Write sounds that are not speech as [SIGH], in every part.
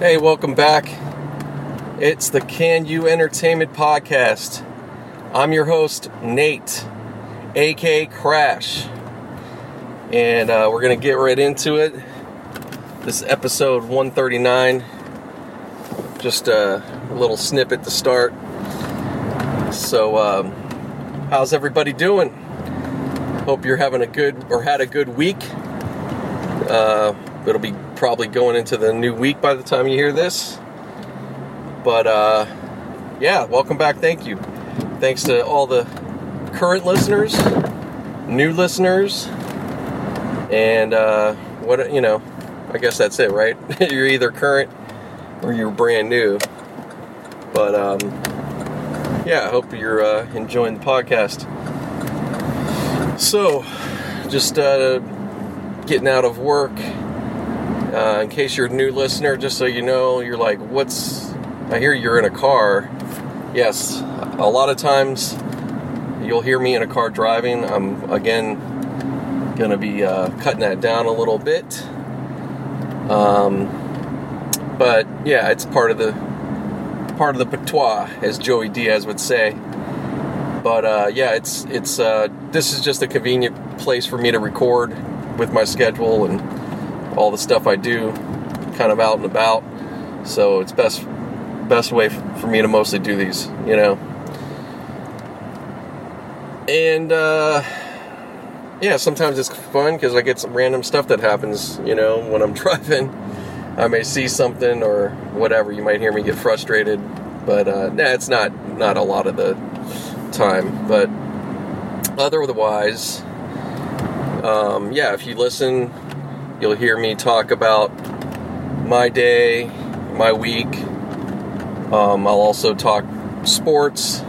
Hey, welcome back. It's the Can You Entertainment Podcast. I'm your host, Nate, aka Crash. And uh, we're going to get right into it. This is episode 139. Just a little snippet to start. So, um, how's everybody doing? Hope you're having a good or had a good week. Uh, it'll be probably going into the new week by the time you hear this. But uh, yeah, welcome back. Thank you. Thanks to all the current listeners, new listeners, and uh, what you know. I guess that's it, right? [LAUGHS] you're either current or you're brand new. But um, yeah, I hope you're uh, enjoying the podcast. So, just uh, getting out of work uh, in case you're a new listener, just so you know, you're like, what's. I hear you're in a car. Yes, a lot of times you'll hear me in a car driving. I'm, again, going to be uh, cutting that down a little bit. Um, but yeah, it's part of the part of the patois, as Joey Diaz would say. But uh, yeah, it's it's uh, this is just a convenient place for me to record with my schedule and all the stuff I do kind of out and about. So it's best best way for me to mostly do these, you know. And uh, yeah, sometimes it's fun because I get some random stuff that happens, you know, when I'm [LAUGHS] driving. I may see something or whatever. You might hear me get frustrated, but uh, nah, it's not not a lot of the time. But otherwise, um, yeah, if you listen You'll hear me talk about my day, my week. Um, I'll also talk sports.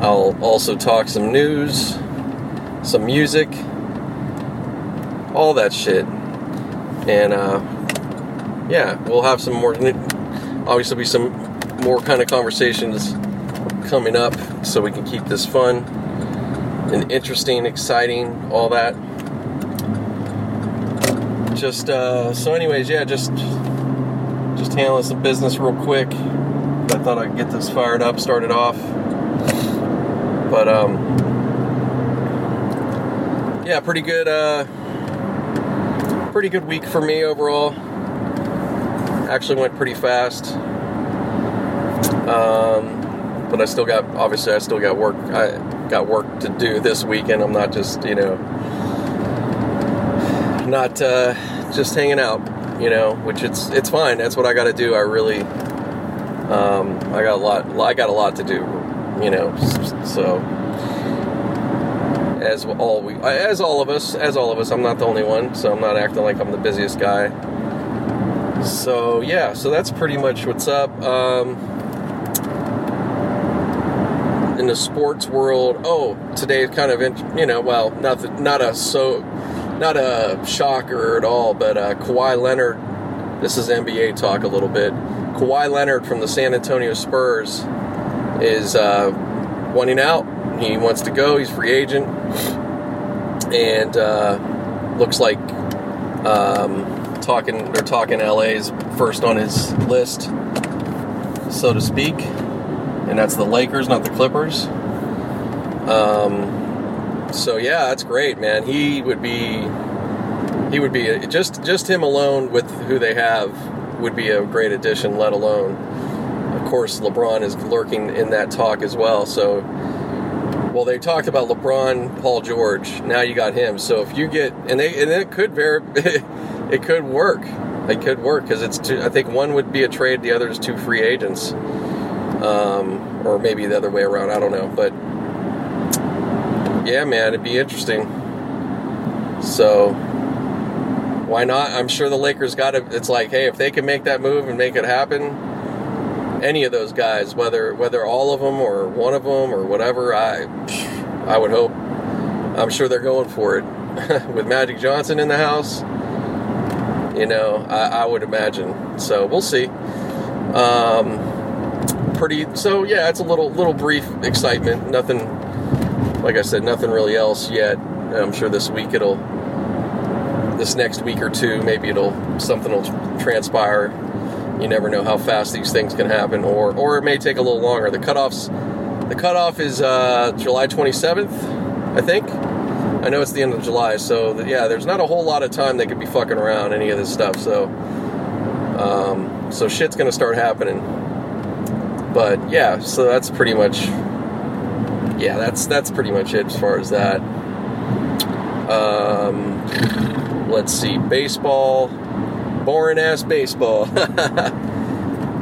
I'll also talk some news, some music, all that shit. And uh, yeah, we'll have some more, obviously, be some more kind of conversations coming up so we can keep this fun and interesting, exciting, all that just uh, so anyways yeah just just handling some business real quick. I thought i'd get this fired up started off. But um yeah pretty good uh pretty good week for me overall. Actually went pretty fast. Um but i still got obviously i still got work i got work to do this weekend. I'm not just you know not uh, just hanging out, you know, which it's it's fine. That's what I got to do. I really, um, I got a lot. I got a lot to do, you know. So as all we, as all of us, as all of us, I'm not the only one. So I'm not acting like I'm the busiest guy. So yeah, so that's pretty much what's up. Um, in the sports world, oh, today kind of, in, you know, well, not the, not a so not a shocker at all, but uh, Kawhi Leonard. This is NBA talk a little bit. Kawhi Leonard from the San Antonio Spurs is uh, wanting out. He wants to go. He's free agent, and uh, looks like um, talking. They're talking. LA's first on his list, so to speak, and that's the Lakers, not the Clippers. Um, so yeah, that's great, man. He would be he would be just just him alone with who they have would be a great addition. Let alone, of course, LeBron is lurking in that talk as well. So, well, they talked about LeBron, Paul George. Now you got him. So if you get and they and it could very [LAUGHS] it could work. It could work because it's. I think one would be a trade, the other is two free agents, um, or maybe the other way around. I don't know, but yeah, man, it'd be interesting. So why not? I'm sure the Lakers got it. It's like, hey, if they can make that move and make it happen, any of those guys, whether whether all of them or one of them or whatever, I I would hope. I'm sure they're going for it. [LAUGHS] With Magic Johnson in the house, you know, I, I would imagine. So we'll see. Um, pretty. So yeah, it's a little little brief excitement. Nothing like I said, nothing really else yet. I'm sure this week it'll, this next week or two, maybe it'll something will transpire you never know how fast these things can happen, or or it may take a little longer. The cutoffs, the cutoff is uh, July 27th, I think. I know it's the end of July, so the, yeah, there's not a whole lot of time they could be fucking around any of this stuff. So, um, so shit's gonna start happening. But yeah, so that's pretty much, yeah, that's that's pretty much it as far as that. Um, let's see, baseball, boring ass baseball. [LAUGHS]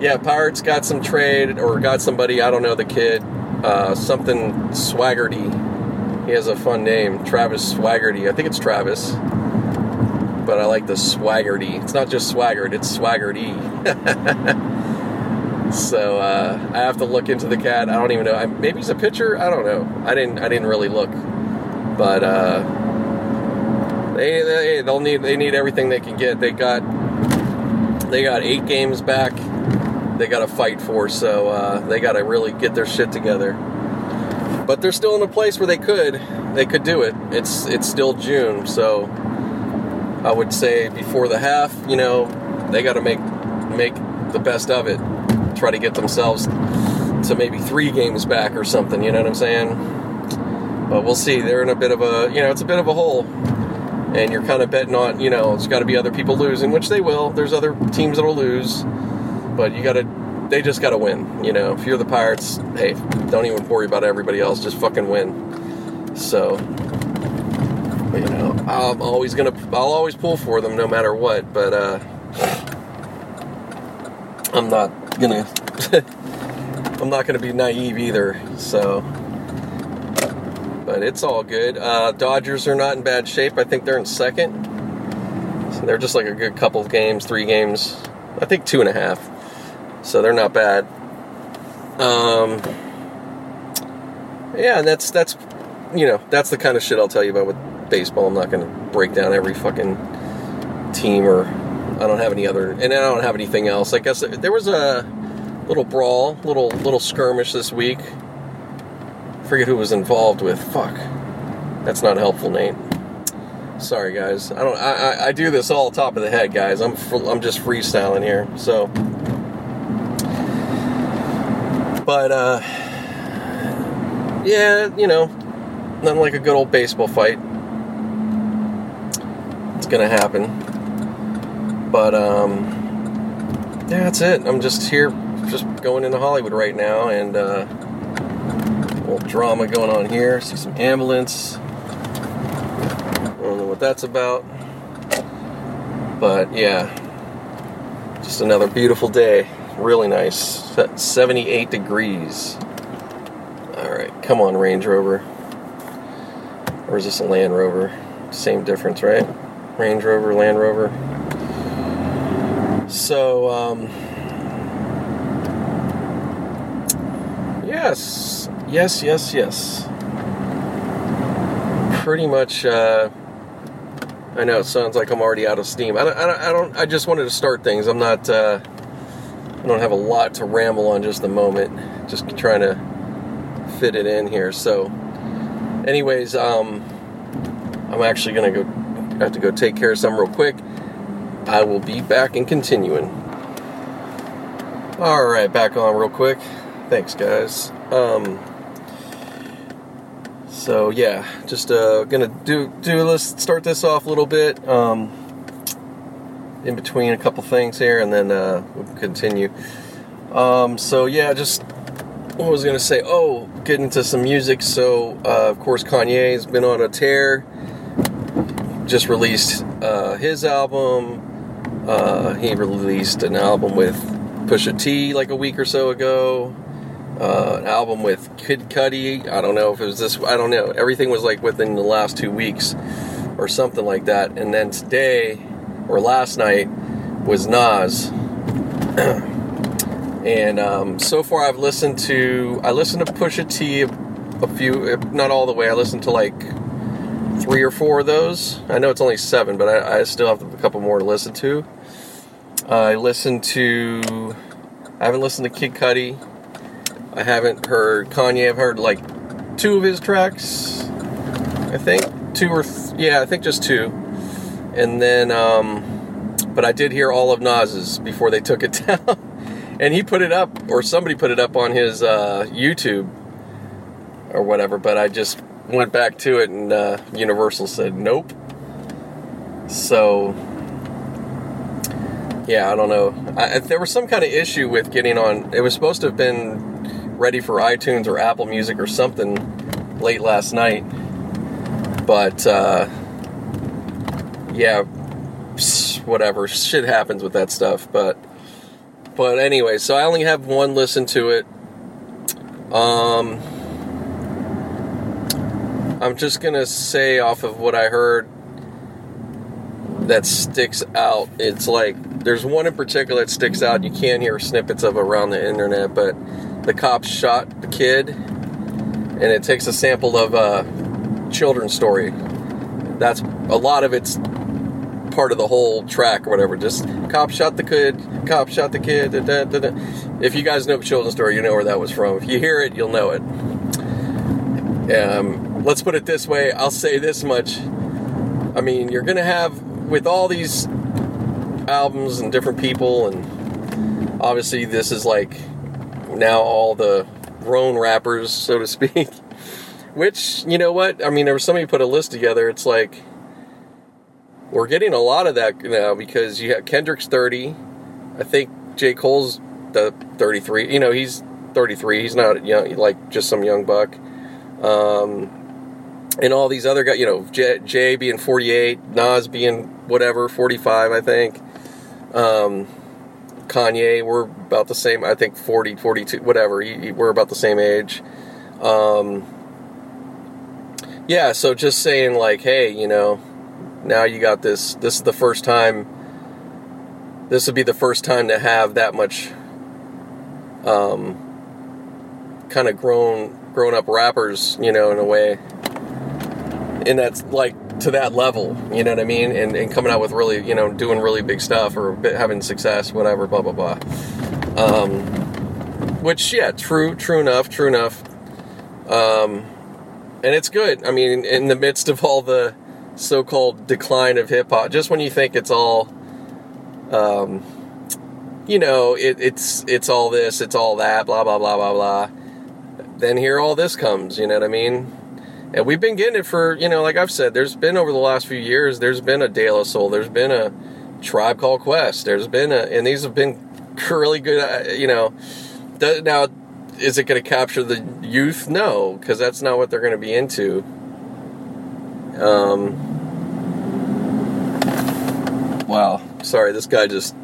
yeah, Pirates got some trade or got somebody. I don't know the kid. Uh, something Swaggerty he has a fun name, Travis Swaggerty. I think it's Travis, but I like the Swaggerty. It's not just Swaggart, it's Swaggerty. [LAUGHS] so uh, I have to look into the cat. I don't even know. I, maybe he's a pitcher. I don't know. I didn't. I didn't really look, but uh, they, they they'll need they need everything they can get. They got they got eight games back. They got to fight for. So uh, they got to really get their shit together but they're still in a place where they could they could do it. It's it's still June, so I would say before the half, you know, they got to make make the best of it. Try to get themselves to maybe three games back or something. You know what I'm saying? But we'll see. They're in a bit of a you know it's a bit of a hole, and you're kind of betting on you know it's got to be other people losing, which they will. There's other teams that'll lose, but you got to they just got to win. You know, if you're the Pirates, hey, don't even worry about everybody else. Just fucking win. So, you know, I'm always gonna, I'll always pull for them no matter what. But uh, I'm not gonna, [LAUGHS] I'm not gonna be naive either. So, but it's all good. Uh, Dodgers are not in bad shape. I think they're in second. So they're just like a good couple of games, three games. I think two and a half so they're not bad. Um, yeah, and that's that's you know that's the kind of shit I'll tell you about with baseball. I'm not to break down every fucking team or I don't have any other, and I don't have anything else. I guess there was a little brawl, little little skirmish this week. Forget who was involved with. Fuck, that's not helpful, Nate. Sorry, guys. I don't. I, I, I do this all top of the head, guys. I'm I'm just freestyling here. So but uh, yeah, you know, nothing like a good old baseball fight. It's gonna happen. But um, yeah, that's it. I'm just here, just going into Hollywood right now, and uh, a little drama going on here. See some ambulance. I don't know what that's about. But yeah, just another beautiful day really nice. 78 degrees. Alright, come on, Range Rover. Or is this a Land Rover? Same difference, right? Range Rover, Land Rover. So, um, yes, yes, yes, yes. Pretty much, uh, I know it sounds like I'm already out of steam. I don't, I don't, I, don't, I just wanted to start things. I'm not, uh, I don't have a lot to ramble on just the moment. Just trying to fit it in here. So, anyways, um, I'm actually gonna go have to go take care of some real quick. I will be back and continuing. All right, back on real quick. Thanks, guys. Um, so yeah, just uh, gonna do do let's start this off a little bit. Um, in between a couple things here, and then uh, we'll continue. Um, so yeah, just what was I gonna say? Oh, get into some music. So uh, of course Kanye's been on a tear. Just released uh, his album. Uh, he released an album with Pusha T like a week or so ago. Uh, an album with Kid Cudi. I don't know if it was this. I don't know. Everything was like within the last two weeks or something like that. And then today or last night was Nas. [CLEARS THROAT] and um, so far, I've listened to I listened to Pusha T a, few, not all the way. I listened to like three or four of those. I know it's only seven, but I, I still have a couple more to listen to. I listened to. I haven't listened to Kid Cudi. I haven't heard Kanye. I've heard like two of his tracks. I think two or th- yeah, I think just two and then um, but I did hear all of Nas's before they took it [LAUGHS] down. and he put it up, or somebody put it up on his uh, YouTube or whatever. But I just went back to it, and uh, Universal said nope. So yeah, I don't know. I, there was some kind of issue with getting on. It was supposed to have been ready for iTunes or Apple Music or something late last night, but uh, yeah, whatever. Shit happens with that stuff. But but anyway, so I only have one listen to it. Um, I'm just gonna say off of what I heard that sticks out. It's like there's one in particular that sticks out. You can hear snippets of around the internet, but the cops shot the kid, and it takes a sample of a children's story. That's a lot of it's part of the whole track or whatever. Just cop shot the kid, cop shot the kid. Da, da, da, if you guys know children's story, you know where that was from. If you hear it, you'll know it. Um, let's put it this way. I'll say this much. I mean, you're gonna have with all these albums and different people, and obviously this is like now all the grown rappers, so to speak. [LAUGHS] Which, you know what? I mean, there was somebody put a list together. It's like we're getting a lot of that now because you have Kendrick's 30. I think J. Cole's the 33. You know, he's 33. He's not young, like just some young buck. Um, and all these other guys, you know, Jay, Jay being 48, Nas being whatever, 45, I think. Um, Kanye, we're about the same, I think 40, 42, whatever. We're about the same age. Um, yeah, so just saying, like, hey, you know, now you got this. This is the first time, this would be the first time to have that much um, kind of grown grown up rappers, you know, in a way and that's like to that level, you know what I mean? And, and coming out with really, you know, doing really big stuff or having success, whatever, blah, blah, blah. Um, which, yeah, true, true enough, true enough. Um, and it's good. I mean, in the midst of all the so called decline of hip hop, just when you think it's all, um, you know, it, it's it's all this, it's all that, blah blah blah blah blah. Then here all this comes, you know what I mean? And we've been getting it for you know like i've said there's been over the last few years there's been a de la soul there's been a tribe called quest there's been a and these have been really good uh, you know. Now is it going to capture the youth? No because that's not what they're going to be into. Um wow sorry this guy just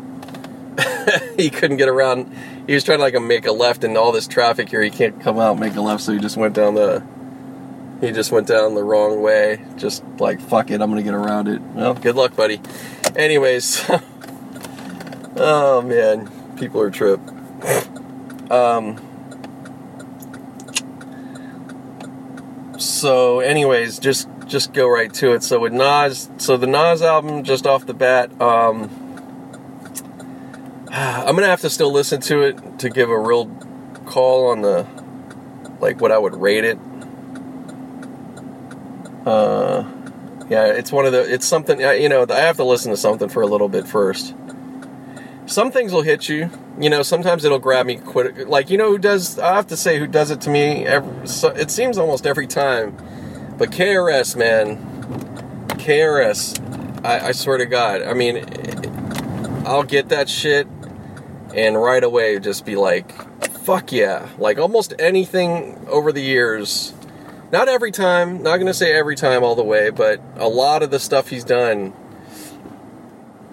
[LAUGHS] he couldn't get around he was trying to like make a left in all this traffic here he can't come out make a left so he just went down the he just went down the wrong way. Just like, fuck it, I'm gonna get around it. Well, good luck, buddy. Anyways, [LAUGHS] oh man, people are trip. Um, so, anyways, just just go right to it. So with Nas, so the Nas album, just off the bat, um, [SIGHS] I'm gonna have to still listen to it to give a real call on the like what I would rate it uh, yeah, it's one of the. It's something you know. I have to listen to something for a little bit first. Some things will hit you. You know, sometimes it'll grab me. Quit. Like you know who does? I have to say who does it to me. Every, so, it seems almost every time. But KRS, man, KRS. I, I swear to God. I mean, I'll get that shit, and right away just be like, "Fuck yeah!" Like almost anything over the years not every time, not going to say every time all the way, but a lot of the stuff he's done,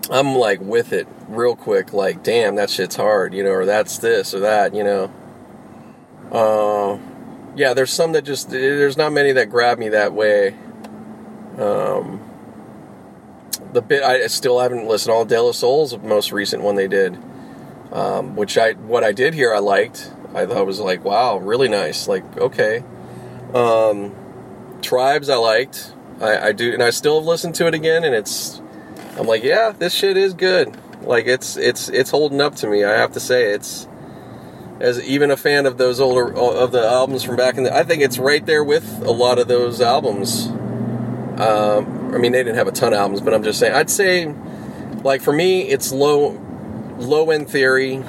I'm like with it real quick. Like, damn, that shit's hard, you know, or that's this or that, you know. Uh, yeah, there's some that just, there's not many that grab me that way. Um, the bit, I still haven't listened all De La Soul's most recent one they did. Um, which I, what I did here, I liked. I thought was like, wow, really nice. Like, okay. Um, Tribes I liked. I, I do, and I still have listened to it again, and it's. I'm like, yeah, this shit is good. Like it's it's it's holding up to me. I have to say, it's as even a fan of those older of the albums from back in the. I think it's right there with a lot of those albums. Um, I mean, they didn't have a ton of albums, but I'm just saying. I'd say like for me, it's low, low end theory.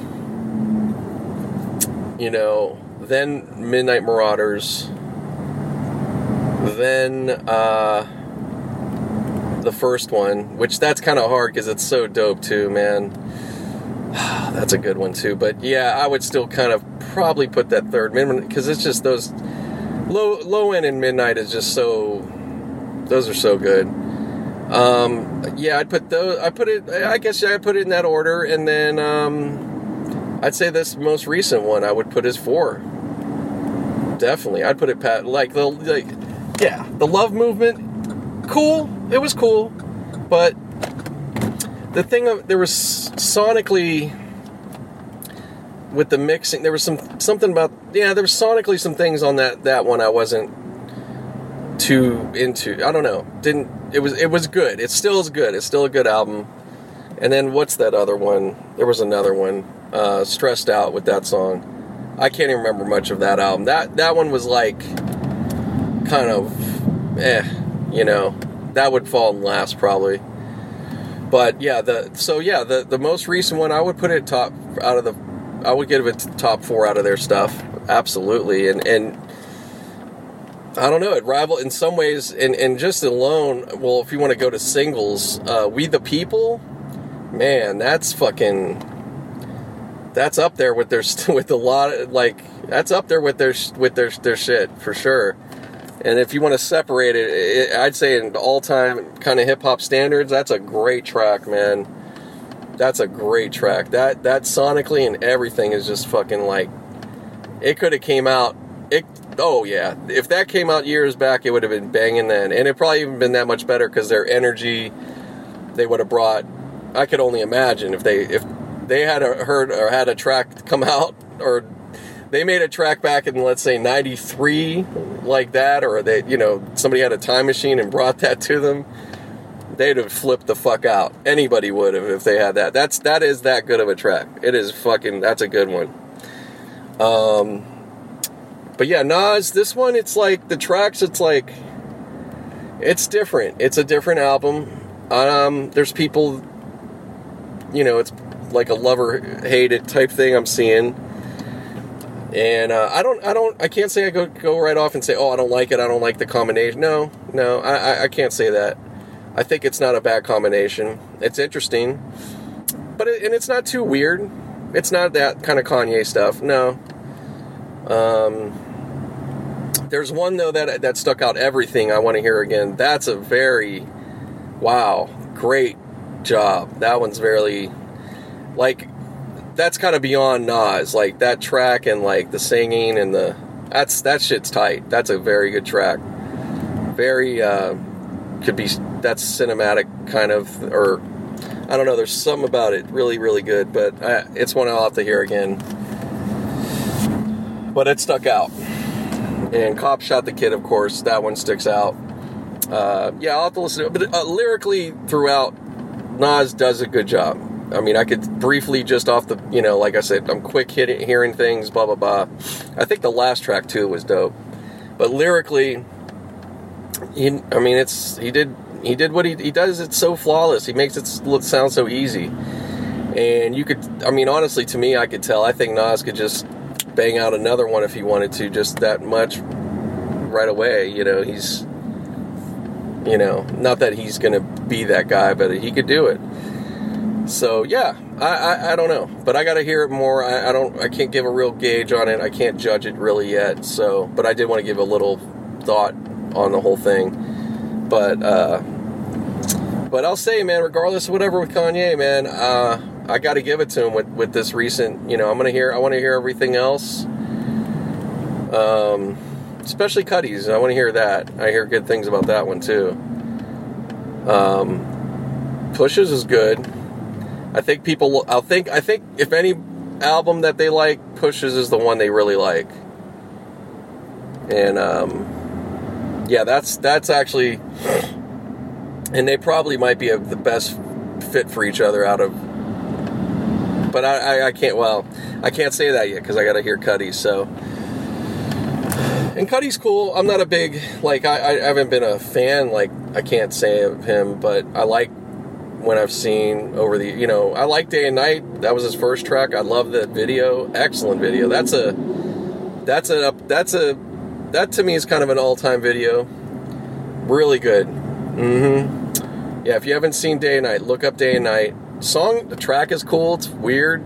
You know, then Midnight Marauders, then uh, the first one, which that's kind of hard because it's so dope too, man. [SIGHS] that's a good one too. But yeah, I would still kind of probably put that third minimum because it's just those low low end and midnight is just so those are so good. Um, yeah, I'd put those. I put it. I guess I put it in that order, and then um, I'd say this most recent one I would put as four. Definitely, I'd put it pat like the like, yeah, the love movement. Cool, it was cool, but the thing there was sonically with the mixing there was some something about yeah there was sonically some things on that that one I wasn't too into. I don't know. Didn't it was it was good. It still is good. It's still a good album. And then what's that other one? There was another one uh, stressed out with that song. I can't even remember much of that album. That that one was like kind of eh you know that would fall in last probably but yeah the so yeah the the most recent one I would put it top out of the I would give it top four out of their stuff. Absolutely, and and I don't know. It rival in some ways, and and just alone. Well, if you want to go to singles, uh, "We the People," man, that's fucking. That's up there with their [LAUGHS] with a lot of, like that's up there with their with their their shit for sure. And if you want to separate it, it I'd say in all time kind of hip hop standards, that's a great track, man that's a great track. That that sonically and everything is just fucking like it could have came out it oh yeah. If that came out years back it would have been banging then. And it probably even been that much better cuz their energy they would have brought I could only imagine if they if they had a, heard or had a track come [LAUGHS] out or they made a track back in let's say 93 like that or they you know somebody had a time machine and brought that to them they'd have flipped the fuck out. Anybody would have if they had that. That's that is that good of a track. It is fucking. That's a good one. Um, but yeah, Nas. This one, it's like the tracks. It's like it's different. It's a different album. Um, there's people. You know, it's like a lover hated type thing. I'm seeing. And uh, I don't, I don't, I can't say I go go right off and say, oh, I don't like it. I don't like the combination. No, no, I, I, can't say that. I think it's not a bad combination. It's interesting, but it, and it's not too weird. It's not that kind of Kanye stuff. No. Um, there's one though that that stuck out. Everything I want to hear again. That's a very wow, great job. That one's very like that's kind of beyond Nas. Like that track and like the singing and the that's that shit's tight. That's a very good track. Very uh, could be that's cinematic kind of or I don't know. There's something about it really really good, but I, it's one I'll have to hear again. But it stuck out. And Cop shot the kid, of course. That one sticks out. Uh, yeah, I'll have to listen to it. But uh, lyrically, throughout, Nas does a good job. I mean, I could briefly just off the, you know, like I said, I'm quick hitting, hearing things, blah blah blah. I think the last track too was dope, but lyrically, he, I mean, it's he did he did what he, he does. It's so flawless. He makes it sound so easy. And you could, I mean, honestly, to me, I could tell. I think Nas could just bang out another one if he wanted to, just that much right away. You know, he's, you know, not that he's going to be that guy, but he could do it. So yeah, I, I, I don't know, but I got to hear it more. I, I don't, I can't give a real gauge on it. I can't judge it really yet. So, but I did want to give a little thought on the whole thing. But uh, but I'll say, man, regardless of whatever with Kanye, man, uh, I got to give it to him with, with this recent. You know, I'm gonna hear. I want to hear everything else. Um, especially Cudi's. I want to hear that. I hear good things about that one too. Um, Pusha's is good. I think people. I'll think. I think if any album that they like, Pusha's is the one they really like. And um, yeah, that's that's actually and they probably might be a, the best fit for each other out of. But I, I, I can't. Well, I can't say that yet because I got to hear Cudi. So, and Cudi's cool. I'm not a big like. I, I haven't been a fan. Like I can't say of him, but I like when I've seen over the, you know, I like Day and Night. That was his first track. I love that video. Excellent video. That's a, that's a, that's a, that to me is kind of an all-time video. Really good. Mm-hmm. Yeah, if you haven't seen Day and Night, look up Day and Night. Song, the track is cool. It's weird,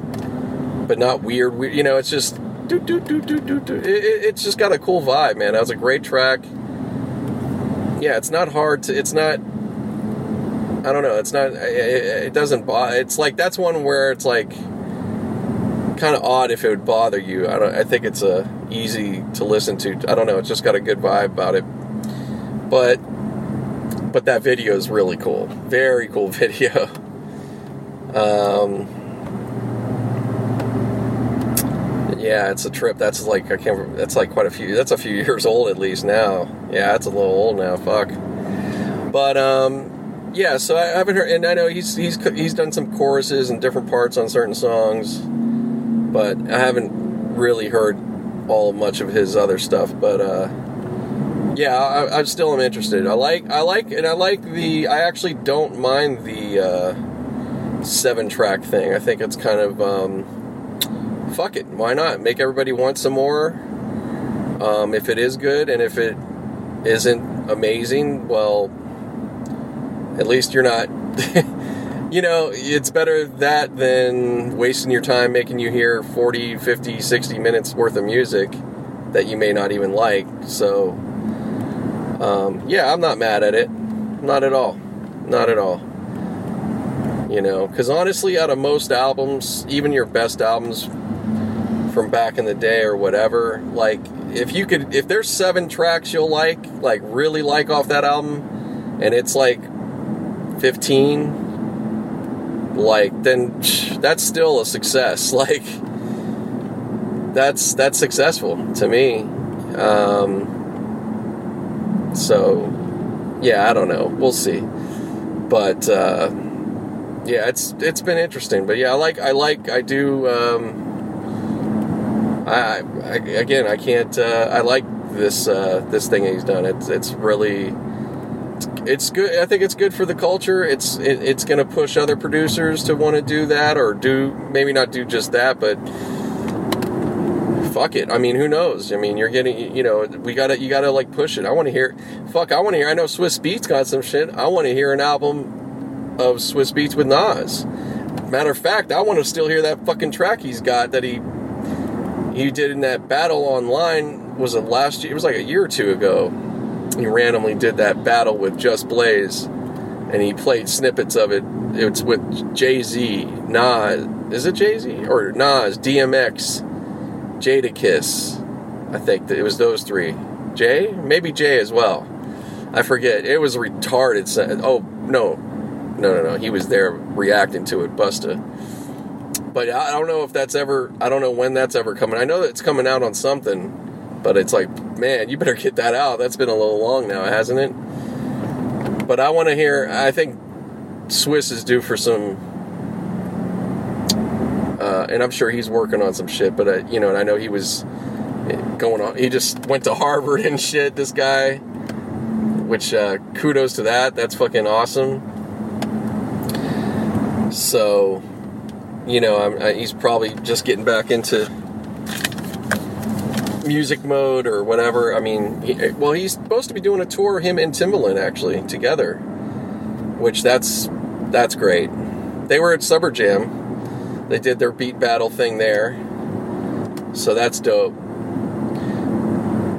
but not weird. weird you know, it's just, do, do, do, do, do, do. It, it, it's just got a cool vibe, man. That was a great track. Yeah, it's not hard to, it's not, I don't know. It's not. It, it doesn't bother. It's like that's one where it's like kind of odd if it would bother you. I don't. I think it's a uh, easy to listen to. I don't know. It's just got a good vibe about it. But but that video is really cool. Very cool [LAUGHS] video. Um. Yeah, it's a trip. That's like I can't. Remember, that's like quite a few. That's a few [LAUGHS] years old at least now. Yeah, it's a little old now. Fuck. But um, yeah, so I haven't heard, and I know he's he's he's done some choruses and different parts on certain songs, but I haven't really heard all much of his other stuff. But uh, yeah, I, I still am interested. I like I like and I like the. I actually don't mind the uh, seven track thing. I think it's kind of um, fuck it. Why not make everybody want some more? Um, if it is good and if it isn't amazing, well at least you're not, [LAUGHS] you know, it's better that than wasting your time making you hear 40, 50, 60 minutes worth of music that you may not even like. So, um, yeah, I'm not mad at it. Not at all. Not at all. You know, because honestly, out of most albums, even your best albums from back in the day or whatever, like, if you could, if there's seven tracks you'll like, like, really like off that album, and it's like 15 like then that's still a success. [LAUGHS] Like that's that's successful to me. Um, so yeah i don't know. We'll see. But uh, yeah it's it's been interesting. But yeah i like i like i do um, I, I, again i can't uh, i like this uh, this thing he's done. It's it's really it's good. I think it's good for the culture. It's it, it's going to push other producers to want to do that or do maybe not do just that, but fuck it. I mean, who knows? I mean, you're getting you know we gotta you gotta like push it. I want to hear. Fuck, I want to hear. I know Swizz Beatz got some shit. I want to hear an album of Swizz Beatz with Nas. Matter of fact, I want to still hear that fucking track he's got that he he did in that battle online. Was it last year? It was like a year or two ago he randomly did that battle with Just Blaze, and he played snippets of it. It's with Jay Z, Nas. Is it Jay Z or Nas? DMX, Jadakiss. I think it was those three. Jay, maybe Jay as well. I forget. It was retarded. Oh no, no, no, no. He was there reacting to it, Busta. But I don't know if that's ever. I don't know when that's ever coming. I know that it's coming out on something but it's like, man, you better get that out. That's been a little long now, hasn't it? But I want to hear. I think Swizz is due for some, uh, and I'm sure he's working on some shit. But uh, you know, and I know he was going on. He just went to Harvard and shit. This guy, which uh, kudos to that. That's fucking awesome. So, you know, I, he's probably just getting back into music mode or whatever. I mean, he, well, he's supposed to be doing a tour, him and Timbaland actually together, which that's that's great. They were at Summer Jam. They did their beat battle thing there, so that's dope.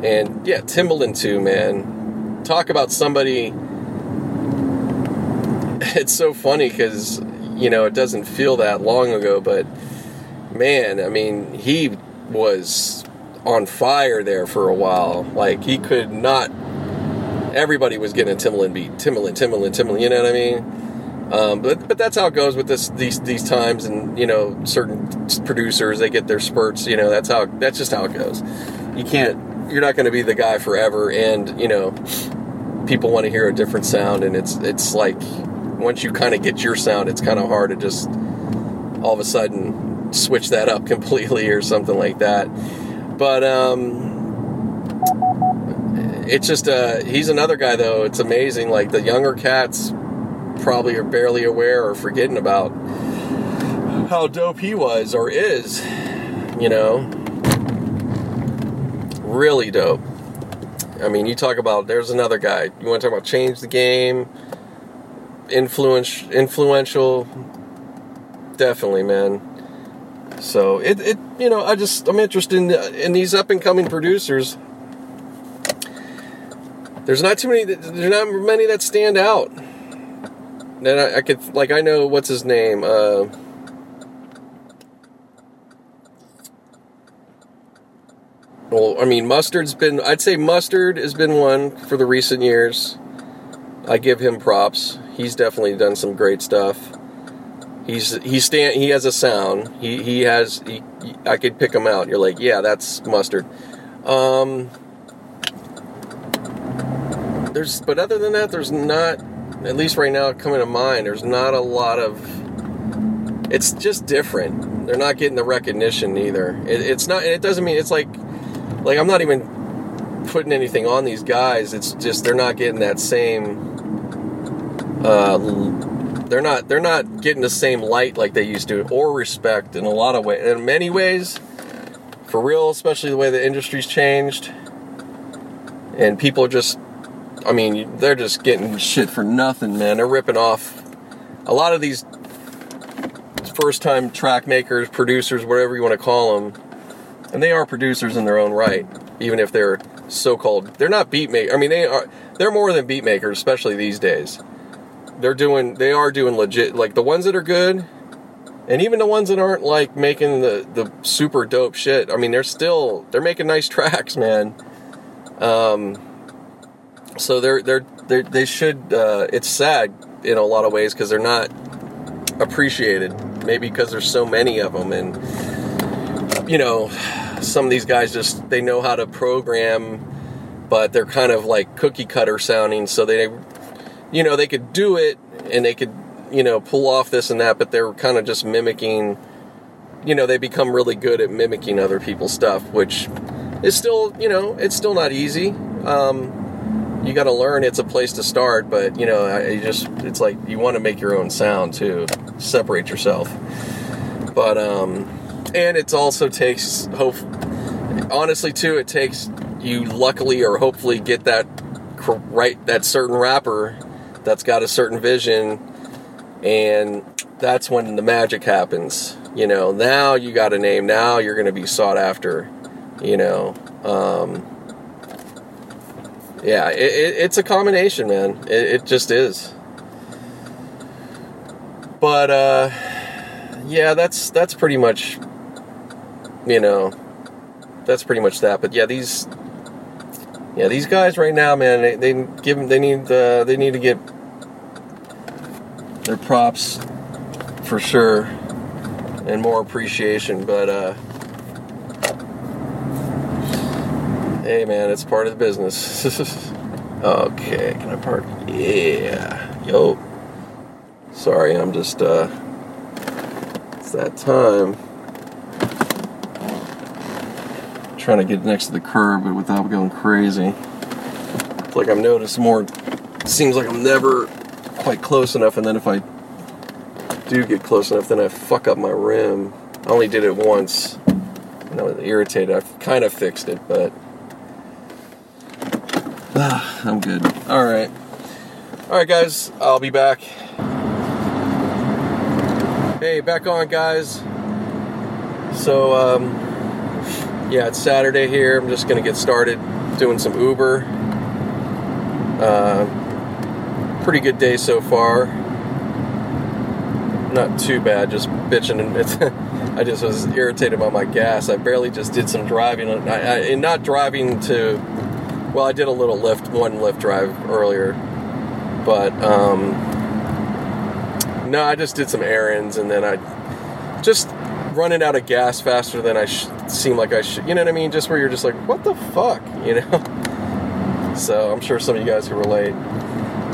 And yeah, Timbaland too, man. Talk about somebody. [LAUGHS] It's so funny because you know it doesn't feel that long ago, but man, I mean, he was on fire there for a while. Like he could not. Everybody was getting a Timbaland beat, Timbaland, Timbaland, Timbaland. You know what I mean? Um, but but that's how it goes with this these these times, and you know certain producers they get their spurts. You know that's how that's just how it goes. You can't. You're not going to be the guy forever, and you know people want to hear a different sound, and it's it's like once you kind of get your sound, it's kind of hard to just all of a sudden switch that up [LAUGHS] completely or something like that. But um, it's just uh, he's another guy though. It's amazing. Like the younger cats, probably are barely aware or forgetting about how dope he was or is. You know, really dope. I mean, you talk about there's another guy. You want to talk about change the game, influence, influential, definitely, man. So it, it, you know, I just I'm interested in, in these up and coming producers. There's not too many. There's not many that stand out. Then I, I could like I know what's his name. Uh, well, I mean, mustard's been. I'd say mustard has been one for the recent years. I give him props. He's definitely done some great stuff. He's he stand he has a sound. He he has he, I could pick him out. You're like, yeah, that's mustard. Um, there's but other than that, there's not at least right now coming to mind. There's not a lot of. It's just different. They're not getting the recognition either. It, it's not. It doesn't mean it's like like I'm not even putting anything on these guys. It's just they're not getting that same. Uh, they're not they're not getting the same light like they used to or respect in a lot of ways in many ways for real especially the way the industry's changed. And people are just i mean they're just getting shit for nothing man. They're ripping off a lot of these first time track makers producers whatever you want to call them and they are producers in their own right even if they're so-called they're not beat makers i mean they are they're more than beat makers especially these days they're doing they are doing legit like the ones that are good and even the ones that aren't like making the the super dope shit i mean they're still they're making nice [LAUGHS] tracks man. Um so they're they're, they're they should uh it's sad in a lot of ways because they're not appreciated maybe because there's so many of them and you know some of these guys just they know how to program but they're kind of like cookie cutter sounding so they you know, they could do it and they could, you know, pull off this and that, but they're kind of just mimicking, you know, they become really good at mimicking other people's stuff, which is still, you know, it's still not easy. Um, you got to learn it's a place to start, but, you know, you just, it's like you want to make your own sound too, separate yourself. But, um, and it also takes, hope, honestly, too, it takes you luckily or hopefully get that right, that certain rapper that's got a certain vision and that's when the magic happens you know. Now you got a name. Now you're going to be sought after you know. Um, yeah it, it, it's a combination man. It, it just is. But uh, yeah that's that's pretty much you know that's pretty much that. But yeah these yeah these guys right now man they, they give them they need uh, they need to get their props for sure and more appreciation but uh hey man it's part of the business. [LAUGHS] Okay can i park? Yeah yo. Sorry i'm just uh it's that time. Trying to get next to the curb but without going crazy. It's like i'm noticing more seems like i'm never quite close enough, and then if I do get close enough, then I fuck up my rim. I only did it once, and I was irritated. I kind of fixed it, but ah, [SIGHS] I'm good. All right, all right, guys. I'll be back. Hey, back on, guys. So, um, yeah, it's Saturday here. I'm just gonna get started doing some Uber. Uh, pretty good day so far. Not too bad, just bitching and [LAUGHS] I just was irritated by my gas. I barely just did some driving, I, I, and not driving to. Well, I did a little Lyft, one Lyft drive earlier, but um, no, I just did some errands, and then I just running out of gas faster than I sh- seem like I should. You know what I mean? Just where you're just like, what the fuck, [LAUGHS] you know? So I'm sure some of you guys can relate.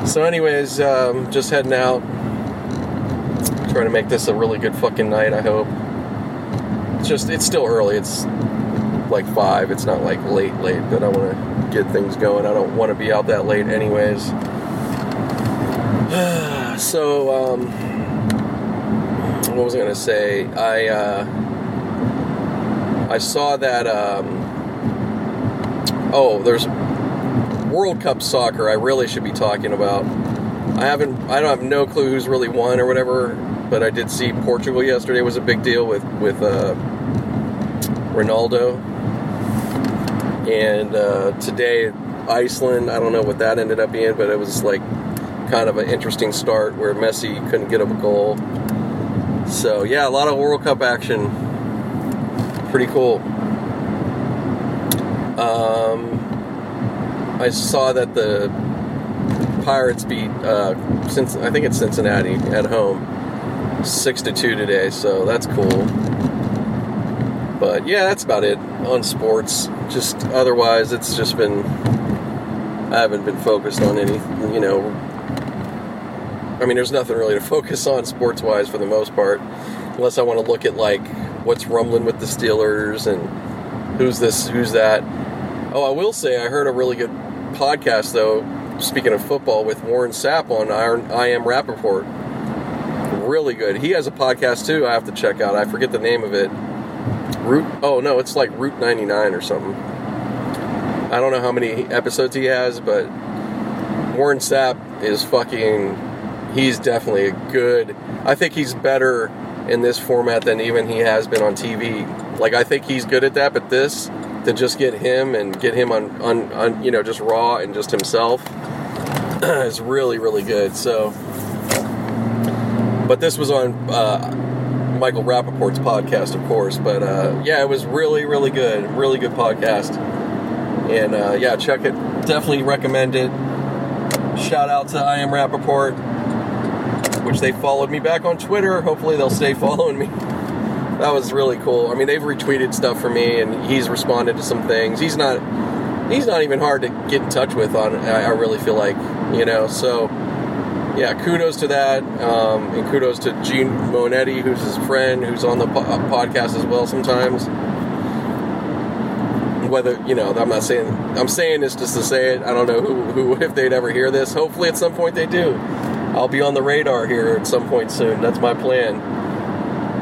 So, anyways, um, just heading out. Trying to make this a really good fucking night, I hope. It's just, it's still early. It's like 5. It's not like late, late, but I want to get things going. I don't want to be out that late, anyways. [SIGHS] So, um, what was I going to say? I uh, I saw that. Um, oh, there's World Cup soccer. I really should be talking about. I haven't. I don't have no clue who's really won or whatever. But I did see Portugal yesterday was a big deal with with uh, Ronaldo, and uh, today Iceland. I don't know what that ended up being, but it was like kind of an interesting start where Messi couldn't get up a goal. So yeah, a lot of World Cup action. Pretty cool. Um, I saw that the Pirates beat uh, since I think it's Cincinnati at home, six to two today. So that's cool. But yeah, that's about it on sports. Just otherwise, it's just been I haven't been focused on any, you know. I mean, there's nothing really to [LAUGHS] focus on sports wise for the most part, unless I want to look at like what's rumbling with the Steelers and who's this, who's that. Oh, I will say I heard a really good podcast though. Speaking of football, with Warren Sapp on Iron, I Am Rapaport. Really good. He has a podcast too. I have to check out. I forget the name of it. Route. Oh no, it's like Route 99 or something. I don't know how many episodes he has, but Warren Sapp is fucking. He's definitely a good. I think he's better in this format than even he has been on TV. Like I think he's good at that, but this to just get him and get him on, on, on you know just raw and just himself [CLEARS THROAT] is really really good. So, but this was on uh, Michael Rapaport's podcast, of course. But uh, yeah, it was really really good, really good podcast. And uh, yeah, check it. Definitely recommend it. Shout out to I am Rapoport, which they followed me back on Twitter. Hopefully they'll stay [LAUGHS] following me that was really cool. I mean, they've retweeted stuff for me, and he's responded to some things. He's not he's not even hard to get in touch with. On I, I really feel like you know. So yeah, kudos to that, um, and kudos to Gene Monetti, who's his friend, who's on the po- uh, podcast as well sometimes. Whether you know, I'm not saying I'm saying this just to say it. I don't know who, who if they'd ever hear this. Hopefully, at some point they do. I'll be on the radar here at some point soon. That's my plan.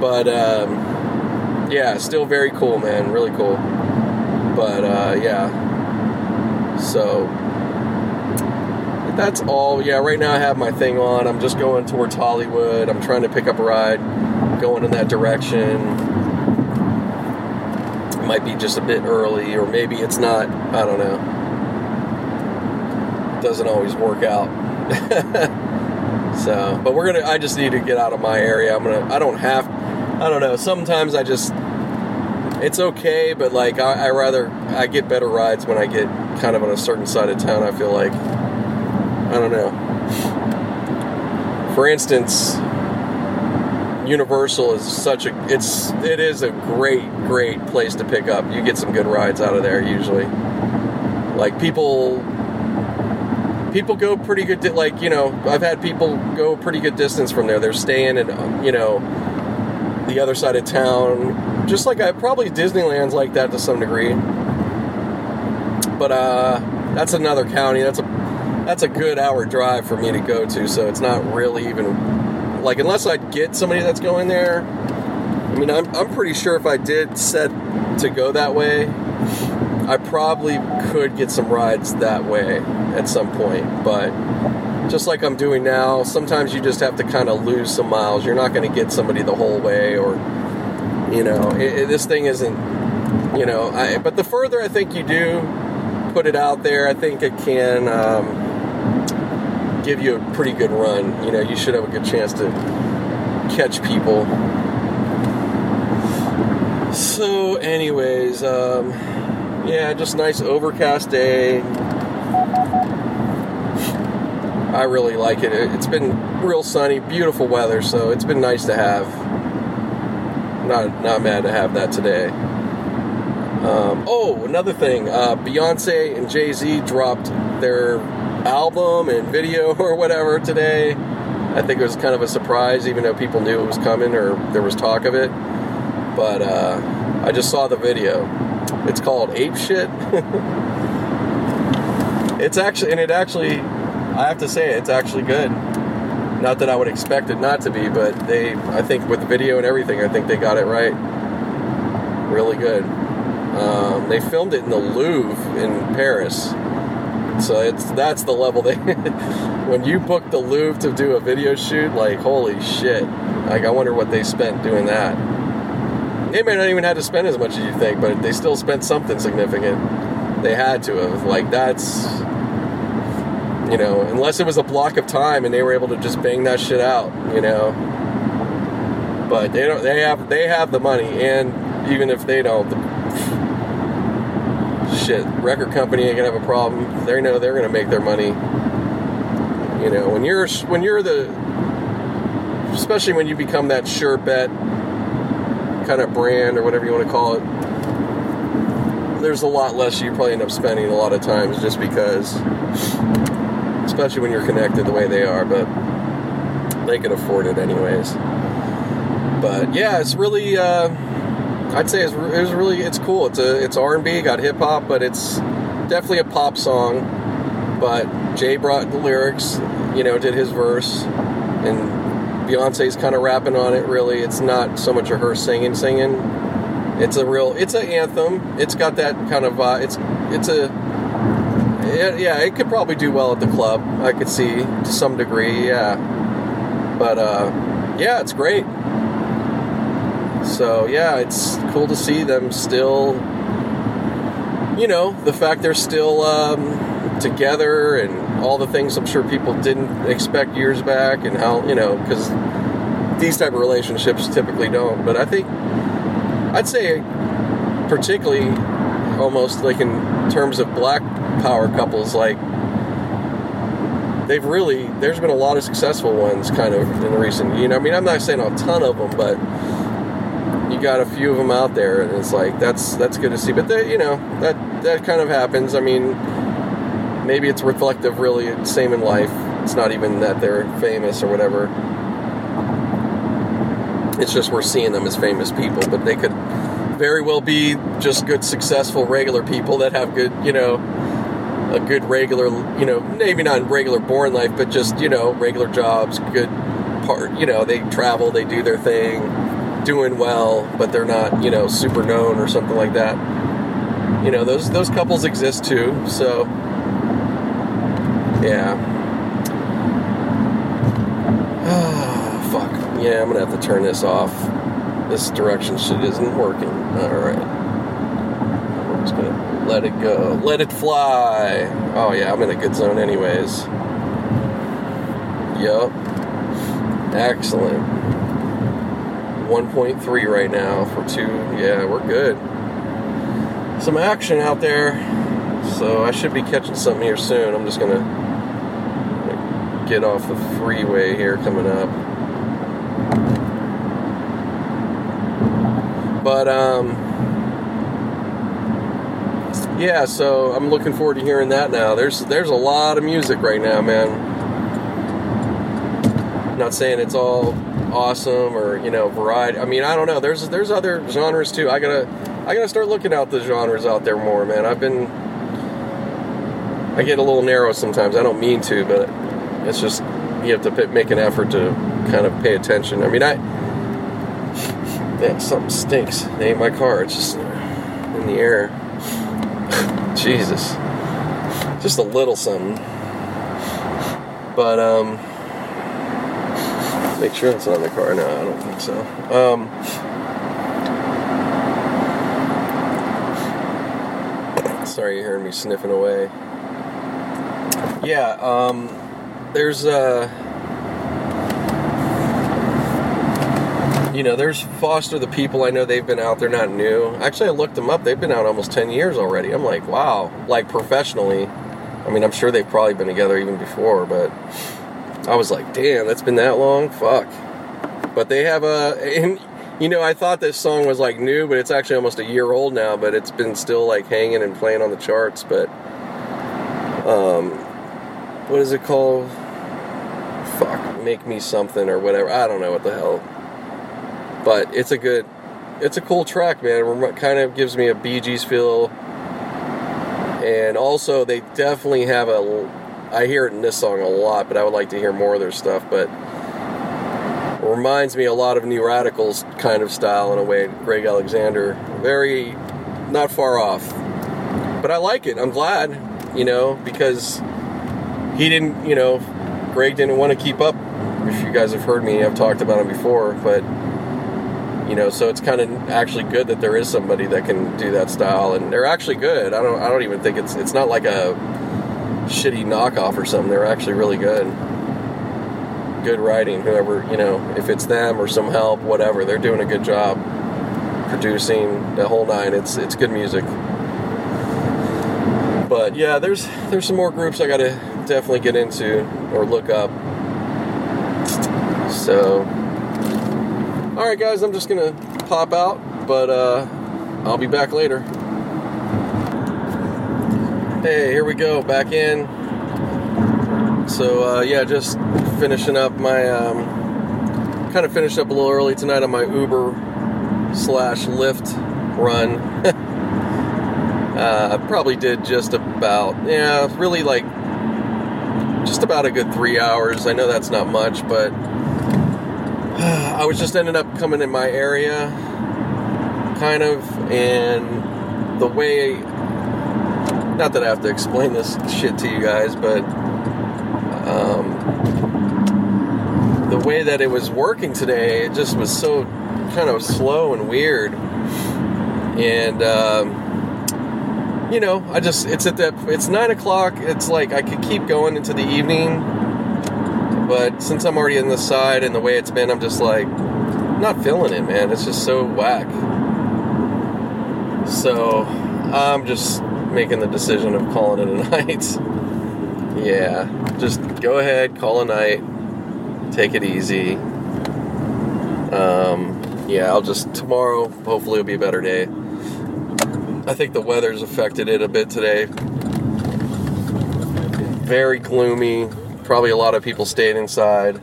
But um, yeah, still very cool, man. Really cool. But uh, yeah. So that's all. Yeah, right now I have my thing on. I'm just going towards Hollywood. I'm trying to pick up a ride, going in that direction. It might be just a bit early, or maybe it's not. I don't know. It Doesn't always work out. [LAUGHS] so, but we're gonna. I just need to get out of my area. I'm gonna. I don't have. I don't know. Sometimes I just. It's okay, but like I, I rather I get better rides when I get kind of on a certain side of town. I feel like. I don't know. For instance, Universal is such a it's it is a great great place to pick up. You get some good rides out of there usually. Like people people go pretty good di- like, you know, I've had people go pretty good distance from there. They're staying in you know the other side of town. Just like I probably Disneyland's like that to some degree. But uh that's another county. That's a that's a good hour drive for me to go to, so it's not really even like unless I get somebody that's going there. I mean, I'm I'm pretty sure if I did set to go that way, I probably could get some rides that way at some point. But just like I'm doing now, sometimes you just have to kind of lose some miles. You're not going to get somebody the whole way, or you know, it, it, this thing isn't. You know, I, but the further I think you do put it out there, I think it can. Um, give you a pretty good run. You know, you should have a good chance to catch people. So, anyways, um, yeah, just nice overcast day. I really like it. It's been real sunny, beautiful weather, so it's been nice to have. Not not mad to have that today. Um, oh, another thing, uh, Beyonce and Jay Z dropped their album and video [LAUGHS] or whatever today. I think it was kind of a surprise, even though people knew it was coming or there was talk of it. But uh, I just saw the video. It's called Ape Shit. [LAUGHS] it's actually, and it actually, I have to say, it's actually good. Not that I would expect it not to be, but they, I think with the video and everything, I think they got it right. Really good. Um, they filmed it in the Louvre in Paris, so it's that's the level they. [LAUGHS] when you book the Louvre to do a video shoot, like holy shit! Like I wonder what they spent doing that. They may not even have to spend as much as you think, but they still spent something significant. They had to have. Like that's you know, unless it was a block of time and they were able to just bang that shit out, you know. But they don't. They have. They have the money, and even if they don't, the, shit, record company ain't gonna have a problem. They know they're gonna make their money. You know, when you're when you're the, especially when you become that sure bet kind of brand or whatever you want to call it. There's a lot less you probably end up spending a lot of times just because especially when you're connected the way they are, but they can afford it anyways. But yeah, it's really, uh, I'd say it's, it's really, it's cool. It's a, it's R&B, got hip hop, but it's definitely a pop song. But Jay brought the lyrics, you know, did his verse, and Beyonce's kind of rapping on it. Really, it's not so much of her singing, singing. It's a real, it's an anthem. It's got that kind of, uh, it's, it's a it, yeah, it could probably do well at the club. I could see to some degree, yeah. But uh, yeah, it's great. So yeah, it's cool to see them still. You know, the fact they're still um, together and all the things I'm sure people didn't expect years back, and how you know because these type of relationships typically don't. But I think I'd say particularly almost like in terms of black power couples, like they've really there's been a lot of successful ones kind of in the recent. You know, I mean, I'm not saying a ton of them, but you got a few of them out there, and it's like that's that's good to see. But they, you know, that that kind of happens. I mean, maybe it's reflective, really, same in life. It's not even that they're famous or whatever. It's just we're seeing them as famous people, but they could very well be just good, successful, regular people that have good, you know, a good regular, you know, maybe not regular born life, but just, you know, regular jobs, good part, you know, they travel, they do their thing, doing well, but they're not, you know, super known or something like that. You know, those those couples exist too. So yeah. Ah, [SIGHS] fuck. Yeah, I'm gonna have to turn this off. This direction shit isn't working. Alright. I'm just gonna let it go. Let it fly. Oh yeah, I'm in a good zone anyways. Yup. Excellent. 1.3 right now for two. Yeah, we're good. Some action out there. So I should be catching something here soon. I'm just gonna get off the freeway here coming up. But um, yeah, so I'm looking forward to hearing that now. There's there's a lot of music right now, man. not saying it's all awesome or you know variety. I mean, I don't know. There's there's other genres too. I gotta I gotta start looking out the genres out there more, man. I've been I get a little narrow sometimes. I don't mean to, but it's just you have to make an effort to kind of pay attention. I mean, I Man, something stinks. It ain't my car. It's just in the air. Jesus. Just a little something. But, um, make sure it's in the car. No, I don't think so. Um, sorry you heard me sniffing away. Yeah, um, there's, uh, you know, there's Foster the People. I know they've been out. They're not new. Actually, I looked them up. They've been out almost 10 years already. I'm like, wow. Like professionally. I mean, I'm sure they've probably been together even before, but I was like, damn, that's been that long? Fuck. But they have a. And, you know, I thought this song was like new, but it's actually almost a year old now, but it's been still like hanging and playing on the charts. But, um, what is it called? Fuck, make me something or whatever. I don't know what the hell but it's a good, it's a cool track, man. It kind of gives me a Bee Gees feel, and also they definitely have a I hear it in this song a lot, but I would like to hear more of their stuff. But reminds me a lot of New Radicals kind of style in a way. Greg Alexander, very not far off. But I like it. I'm glad, you know, because he didn't, you know, Greg didn't want to keep up. If you guys have heard me, I've talked about him before, but you know, so it's kind of actually good that there is somebody that can do that style, and they're actually good. I don't, I don't even think it's, it's not like a shitty knockoff or something. They're actually really good. Good writing, whoever, you know, if it's them or some help, whatever, they're doing a good job producing the whole nine. It's it's good music. But yeah, there's there's some more groups I got to definitely get into or look up. So, all right, guys, I'm just gonna pop out, but uh, I'll be back later. Hey, here we go, back in. So uh, yeah, just finishing up my um, kind of finished up a little early tonight on my Uber slash Lyft run. [LAUGHS] uh, I probably did just about yeah, really like just about a good three hours. I know that's not much, but I was just ended up coming in my area, kind of, and the way not that I have to explain this shit to you guys, but um, the way that it was working today, it just was so kind of slow and weird. And um, you know, I just it's at that it's nine o'clock. It's like I could keep going into the evening, but since I'm already in the side and the way it's been, I'm just like not feeling it, man. It's just so whack. So I'm just making the decision of calling it a [LAUGHS] night. yeah, just go ahead, call a night, take it easy. Um, yeah, I'll just tomorrow. Hopefully, it'll be a better day. I think the weather's affected it a bit today. Very gloomy. Probably a lot of people staying inside.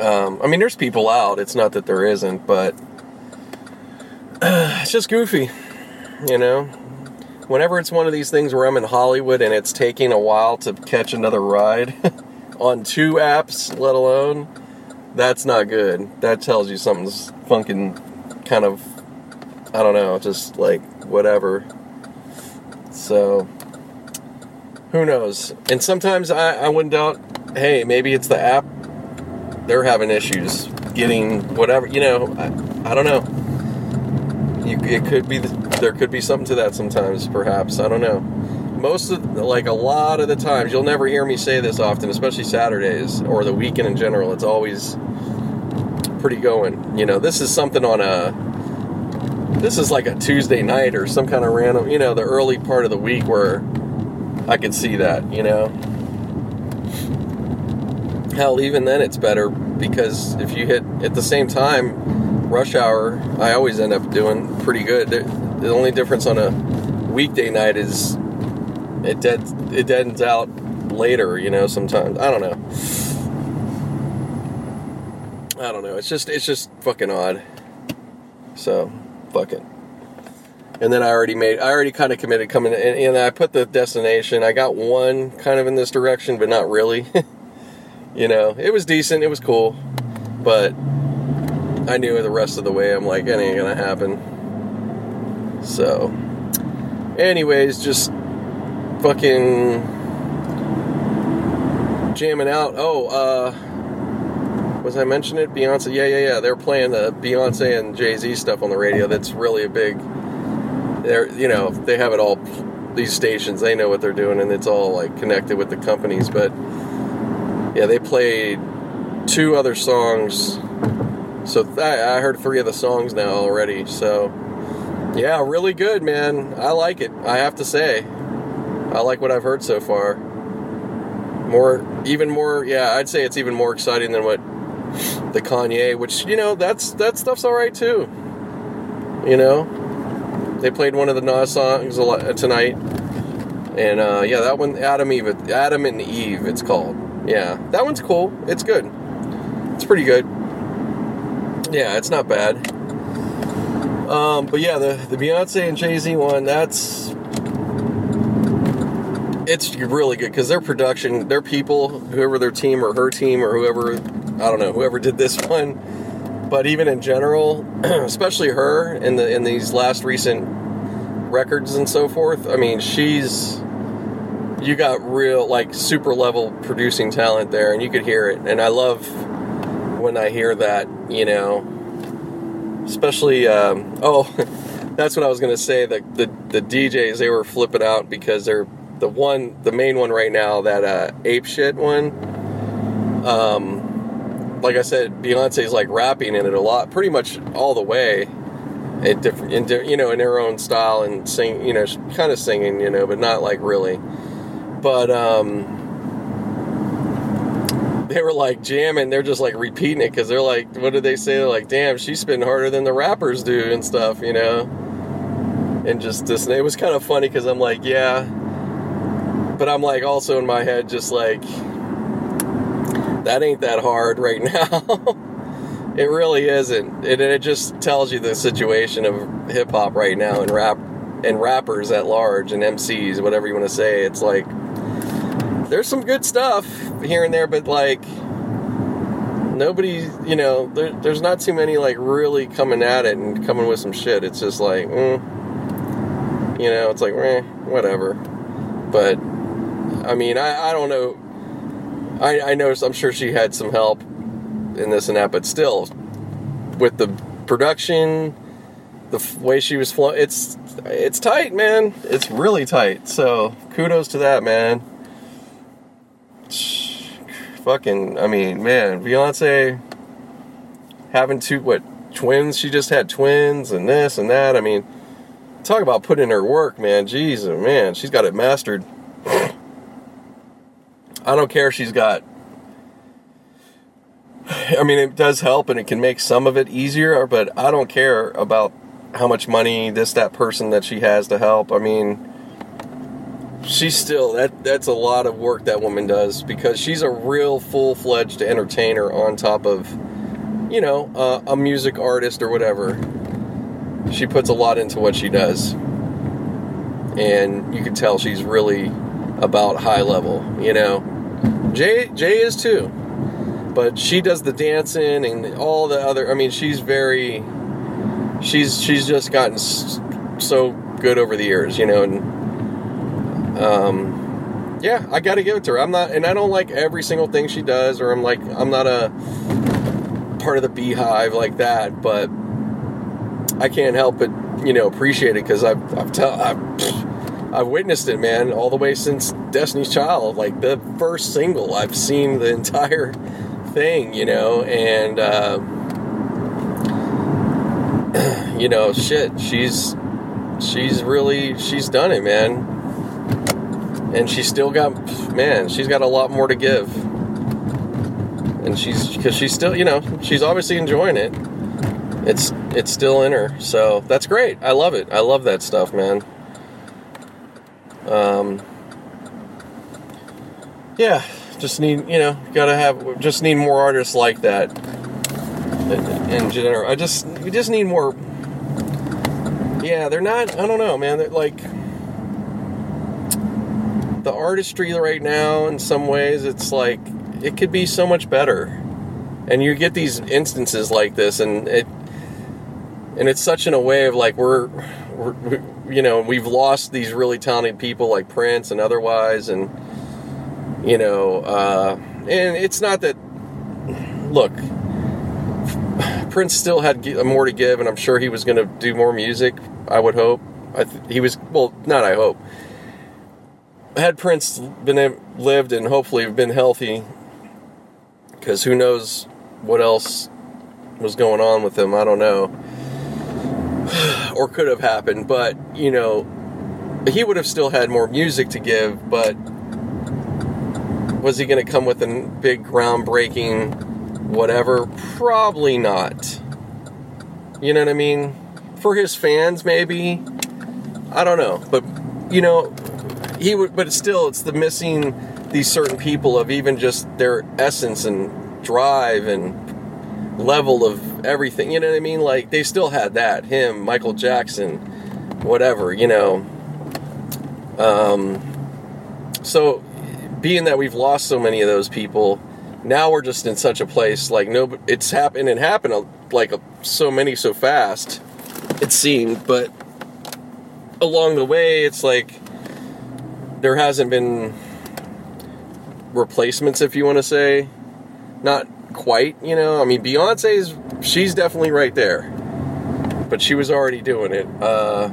Um, I mean, there's people out. It's not that there isn't, but [SIGHS] it's just goofy you know? Whenever it's one of these things where I'm in Hollywood and it's taking a while to catch another ride [LAUGHS] on two apps, let alone, that's not good. That tells you something's fucking kind of, I don't know, just like whatever. So, who knows? And sometimes I, I wouldn't doubt, hey, maybe it's the app. They're having issues getting whatever, you know, I, I don't know. You, it could be the, there could be something to that sometimes, perhaps. I don't know. Most of, like a lot of the times, you'll never hear me say this often, especially Saturdays or the weekend in general. It's always pretty going. You know, this is something on a, this is like a Tuesday night or some kind of random, you know, the early part of the week where I could see that, you know. Hell, even then it's better because if you hit at the same time, rush hour, I always end up doing pretty good. The only difference on a weekday night is it dead it deadens out later, you know, sometimes. I don't know. I don't know. It's just it's just fucking odd. So, fuck it. And then I already made I already kind of committed coming and, and I put the destination. I got one kind of in this direction, but not really. [LAUGHS] you know, it was decent, it was cool. But I knew the rest of the way I'm like, it ain't gonna happen. So, anyways, just fucking jamming out. Oh, uh, was I mentioning it? Beyonce. Yeah, yeah, yeah. They're playing the Beyonce and Jay Z stuff on the radio. That's really a big. They're, you know, they have it all. These stations, they know what they're doing, and it's all like connected with the companies. But yeah, they played two other songs. So th- I heard three of the songs now already. So yeah, really good, man. I like it. I have to say, I like what I've heard so far. More, even more. Yeah, I'd say it's even more exciting than what the Kanye, which you know, that's that stuff's all right too. You know, they played one of the Nas songs tonight, and uh, yeah, that one, Adam Eve, Adam and Eve, it's called. Yeah, that one's cool. It's good. It's pretty good. Yeah, it's not bad. Um, but yeah, the, the Beyonce and Jay Z one, that's it's really good because their production, their people, whoever their team or her team or whoever, I don't know, whoever did this [LAUGHS] one, but even in general, [CLEARS THROAT] especially her in the in these last recent records and so forth. I mean, she's you got real like super level producing talent there, and you could hear it. And I love when I hear that, you know, especially um, [LAUGHS] oh. that's what I was gonna say. The, the the DJs they were flipping out because they're the one, the main one right now, that uh, ape shit one. Um, like I said, Beyonce's like rapping in it a lot, pretty much all the way. It different, in, you know, in her own style and sing, you know, kind of singing, you know, but not like really. But um, they were like jamming. They're just like repeating it because they're like, what did they say? They're like, damn, she's spitting harder than the rappers do and stuff, you know. And just this, it was kind of funny because I'm like, yeah, but I'm like also in my head just like that ain't that hard right [LAUGHS] now. it really isn't. It, it just tells you the situation of hip hop right now and rap and rappers at large and MCs, whatever you want to say. It's like there's some good stuff here and there, but like nobody, you know, there, there's not too many like really coming at it and coming with some shit. It's just like, mm, you know, it's like, eh, whatever. But I mean, I, I don't know. I, I know, I'm sure she had some help in this and that, but still, with the production, the way she was flowing, it's it's tight, man. It's really tight. So kudos to that, man. [SIGHS] Fucking, I mean, man, Beyonce having two what twins? She just had twins and this and that. I mean, talk about putting in her work, man. Jesus, man, she's got it mastered. I don't care if she's got. I mean, it does help and it can make some of it easier, but I don't care about how much money this, that person that she has to help. I mean, she's still, that that's a lot of work that woman does because she's a real full fledged entertainer on top of, you know, uh, a music artist or whatever. She puts a lot into what she does. And you can tell she's really about high level, you know. Jay Jay is too, but she does the dancing and all the other. I mean, she's very. She's she's just gotten so good over the years, you know, and um, yeah, I got to give it to her. I'm not, and I don't like every single thing she does, or I'm like, I'm not a part of the Beyhive like that, but I can't help but you know appreciate it because I've I've, tell, I've I've witnessed it, man, all the way since Destiny's Child, like the first single. I've seen the entire thing, you know, and uh, [CLEARS THROAT] you know, shit, she's she's really she's done it, man, and she's still got man, she's got a lot more to give, and she's because she's still, you know, she's obviously enjoying it. It's it's still in her, so that's great. I love it. I love that stuff, man. Um, yeah, just need you know gotta have just need more artists like that. In general, I just we just need more. Yeah, they're not. I don't know, man. They're like the artistry right now. In some ways, it's like it could be so much better. And you get these instances like this, and it and it's such in a way of like we're, we're you know we've lost these really talented people like Prince and otherwise, and you know, uh, and it's not that. Look, Prince still had more to give, and I'm sure he was going to do more music. I would hope. I th- he was well, not I hope. Had Prince been lived and hopefully been healthy, because who knows what else was going on with him? I don't know or could have happened, but you know, he would have still had more music to give, but was he going to come with a big groundbreaking whatever? Probably not. You know what I mean? For his fans, maybe. I don't know, but you know, he would. But still, it's the missing these certain people of even just their essence and drive and level of everything. You know what I mean? Like they still had that. Him, Michael Jackson, whatever. You know. Um, so being that we've lost so many of those people, now we're just in such a place like no, it's happened and happened like so many so fast. It seemed, but along the way, it's like there hasn't been replacements, if you want to say. Not quite, you know. I mean, Beyonce's she's definitely right there, but she was already doing it. Uh,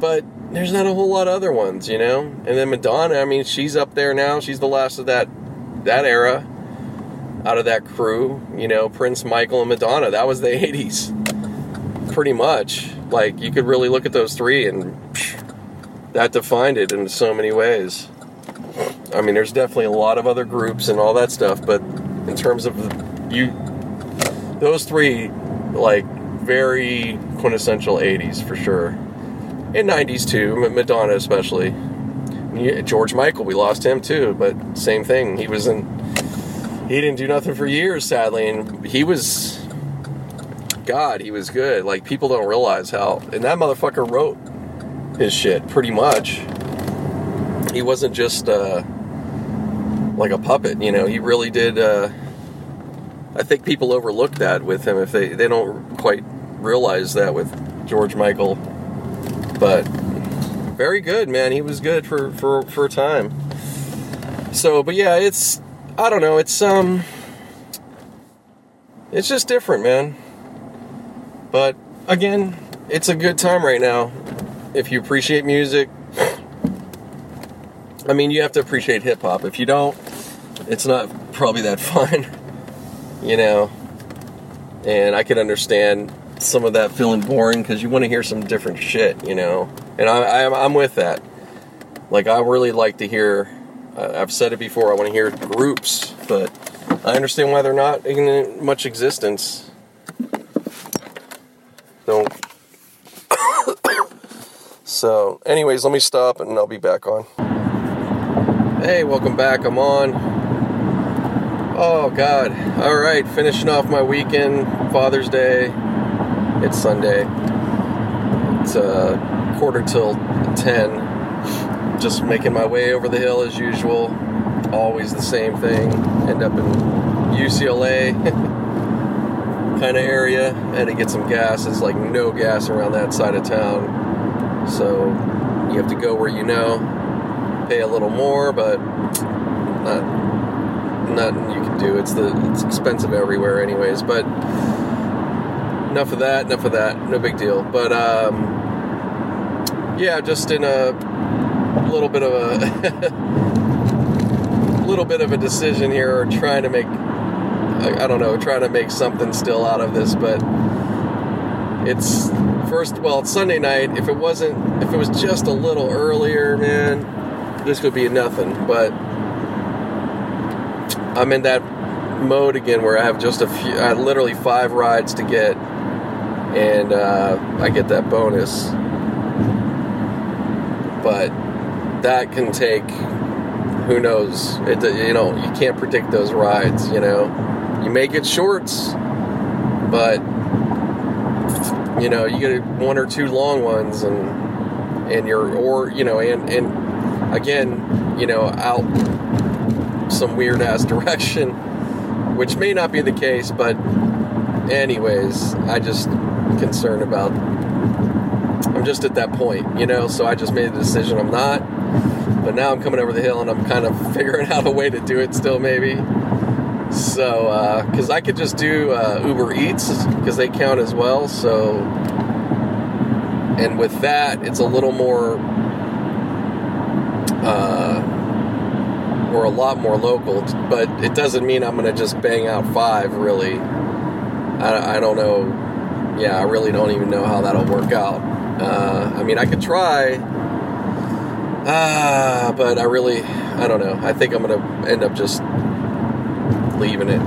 but there's not a whole lot of other ones, you know. And then Madonna, I mean, she's up there now. She's the last of that that era, out of that crew. You know, Prince, Michael, and Madonna. That was the [LAUGHS] '80s, pretty much. Like you could really look at those three, and that defined it in so many ways. I mean, there's definitely a lot of other groups and all that stuff, but in terms of you, those three, like very quintessential '80s for sure. And 90s too madonna especially. George michael we lost him too but same thing. He was in he didn't do nothing for years sadly and he was god he was good. Like people don't realize how and that motherfucker wrote his shit pretty much. He wasn't just uh like a puppet you know he really did uh i think people overlook that with him if they they don't quite realize that with george michael but very good, man. He was good for for for a time. So, but yeah, it's I don't know. It's um, it's just different, man. But again, it's a good time right now. If you appreciate music, I mean, you have to appreciate hip hop. If you don't, it's not probably that [LAUGHS] fun, you know. And I can understand some of that feeling boring because you want to hear some different shit, you know. And I, I, am with that. Like I really like to hear. Uh, I've said it before. I want to hear groups, but I understand why they're not in much existence. Don't. [COUGHS] so, anyways, let me stop and I'll be back on. Hey, welcome back. I'm on. Oh God! All right, finishing off my weekend, Father's Day it's Sunday. It's a uh, quarter till 10. Just making my way over the hill as usual. Always the same thing. End up in UCLA [LAUGHS] kind of area. and to get some gas. It's like no gas around that side of town. So you have to go where you know. Pay a little more, but not nothing you can do. It's the it's expensive everywhere anyways. But enough of that, enough of that. No big deal. But um, yeah, just in a little bit of a [LAUGHS] little bit of a decision here, or trying to make I, I don't know, trying to make something still out of this, but it's first well it's sunday night if it wasn't if it was just a little earlier man this could be nothing but i'm in that mode again where i have just a few uh, literally five rides to get and uh, I get that bonus. But that can take who knows? It you know you can't predict those rides. You know, you may get shorts, but you know you get one or two long ones, and and you're or you know and and again you know out some weird ass [LAUGHS] direction, which may not be the case, but anyways, I just concerned about. I'm just at that point, you know, so I just made the decision I'm not. But now I'm coming over the hill and I'm kind of [LAUGHS] figuring out a way to do it still, maybe. So, uh, because uh, I could just do uh, Uber Eats because they count as well. So, and with that, it's a little more, uh, or a lot more local. But it doesn't mean I'm going to just bang out five. Really, I, I don't know yeah, I really don't even know how that'll work out. Uh, I mean, I could try, uh, but I really, I don't know. I think I'm gonna end up just leaving it,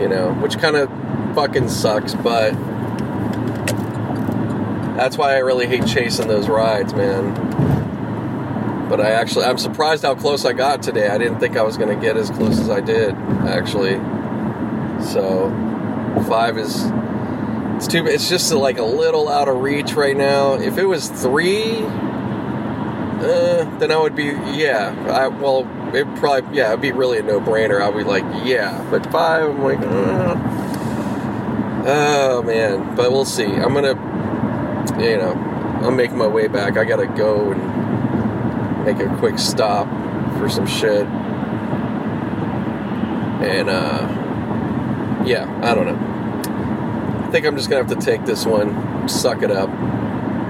you know, which kind of fucking sucks, but that's why I really hate chasing those rides, man. But I actually, I'm surprised how close I got today. I didn't think I was gonna get as close as I did, actually. So, five is it's too. It's just like a little out of reach right now. If it was three, uh, then I would be, yeah. I, well, it probably, yeah, it'd be really a no brainer. I'd be like, yeah. But five, I'm like, uh, oh man. But we'll see. I'm gonna, you know, I'm making my way back. I gotta go and make a quick stop for some shit. And, uh, yeah, I don't know. I think I'm just gonna have to take this one, suck it up.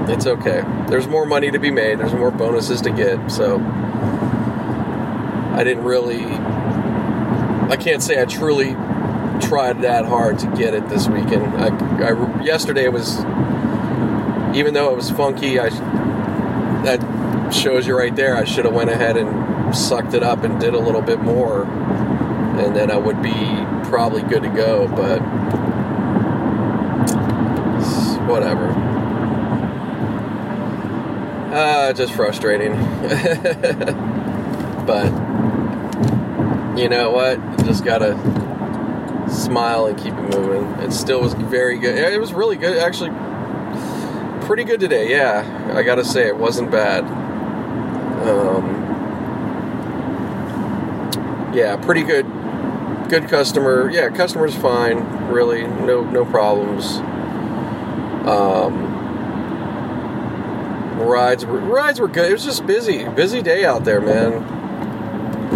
It's okay. There's more money to be made, there's more bonuses to get, so I didn't really, I can't say I truly tried that hard to get it this weekend. I, I yesterday was, even though it was funky, I that shows you right there. I should have went ahead and sucked it up and did a little bit more, and then I would be probably good to go. But whatever. Uh, just frustrating. [LAUGHS] but you know what? Just gotta smile and keep it moving. It still was very good. It was really good, actually. Pretty good today, yeah. I gotta say, it wasn't bad. Um, yeah, pretty good. Good customer. Yeah, customer's fine. Really, no no problems. Um, rides were rides were good. It was just busy, busy day out there, man.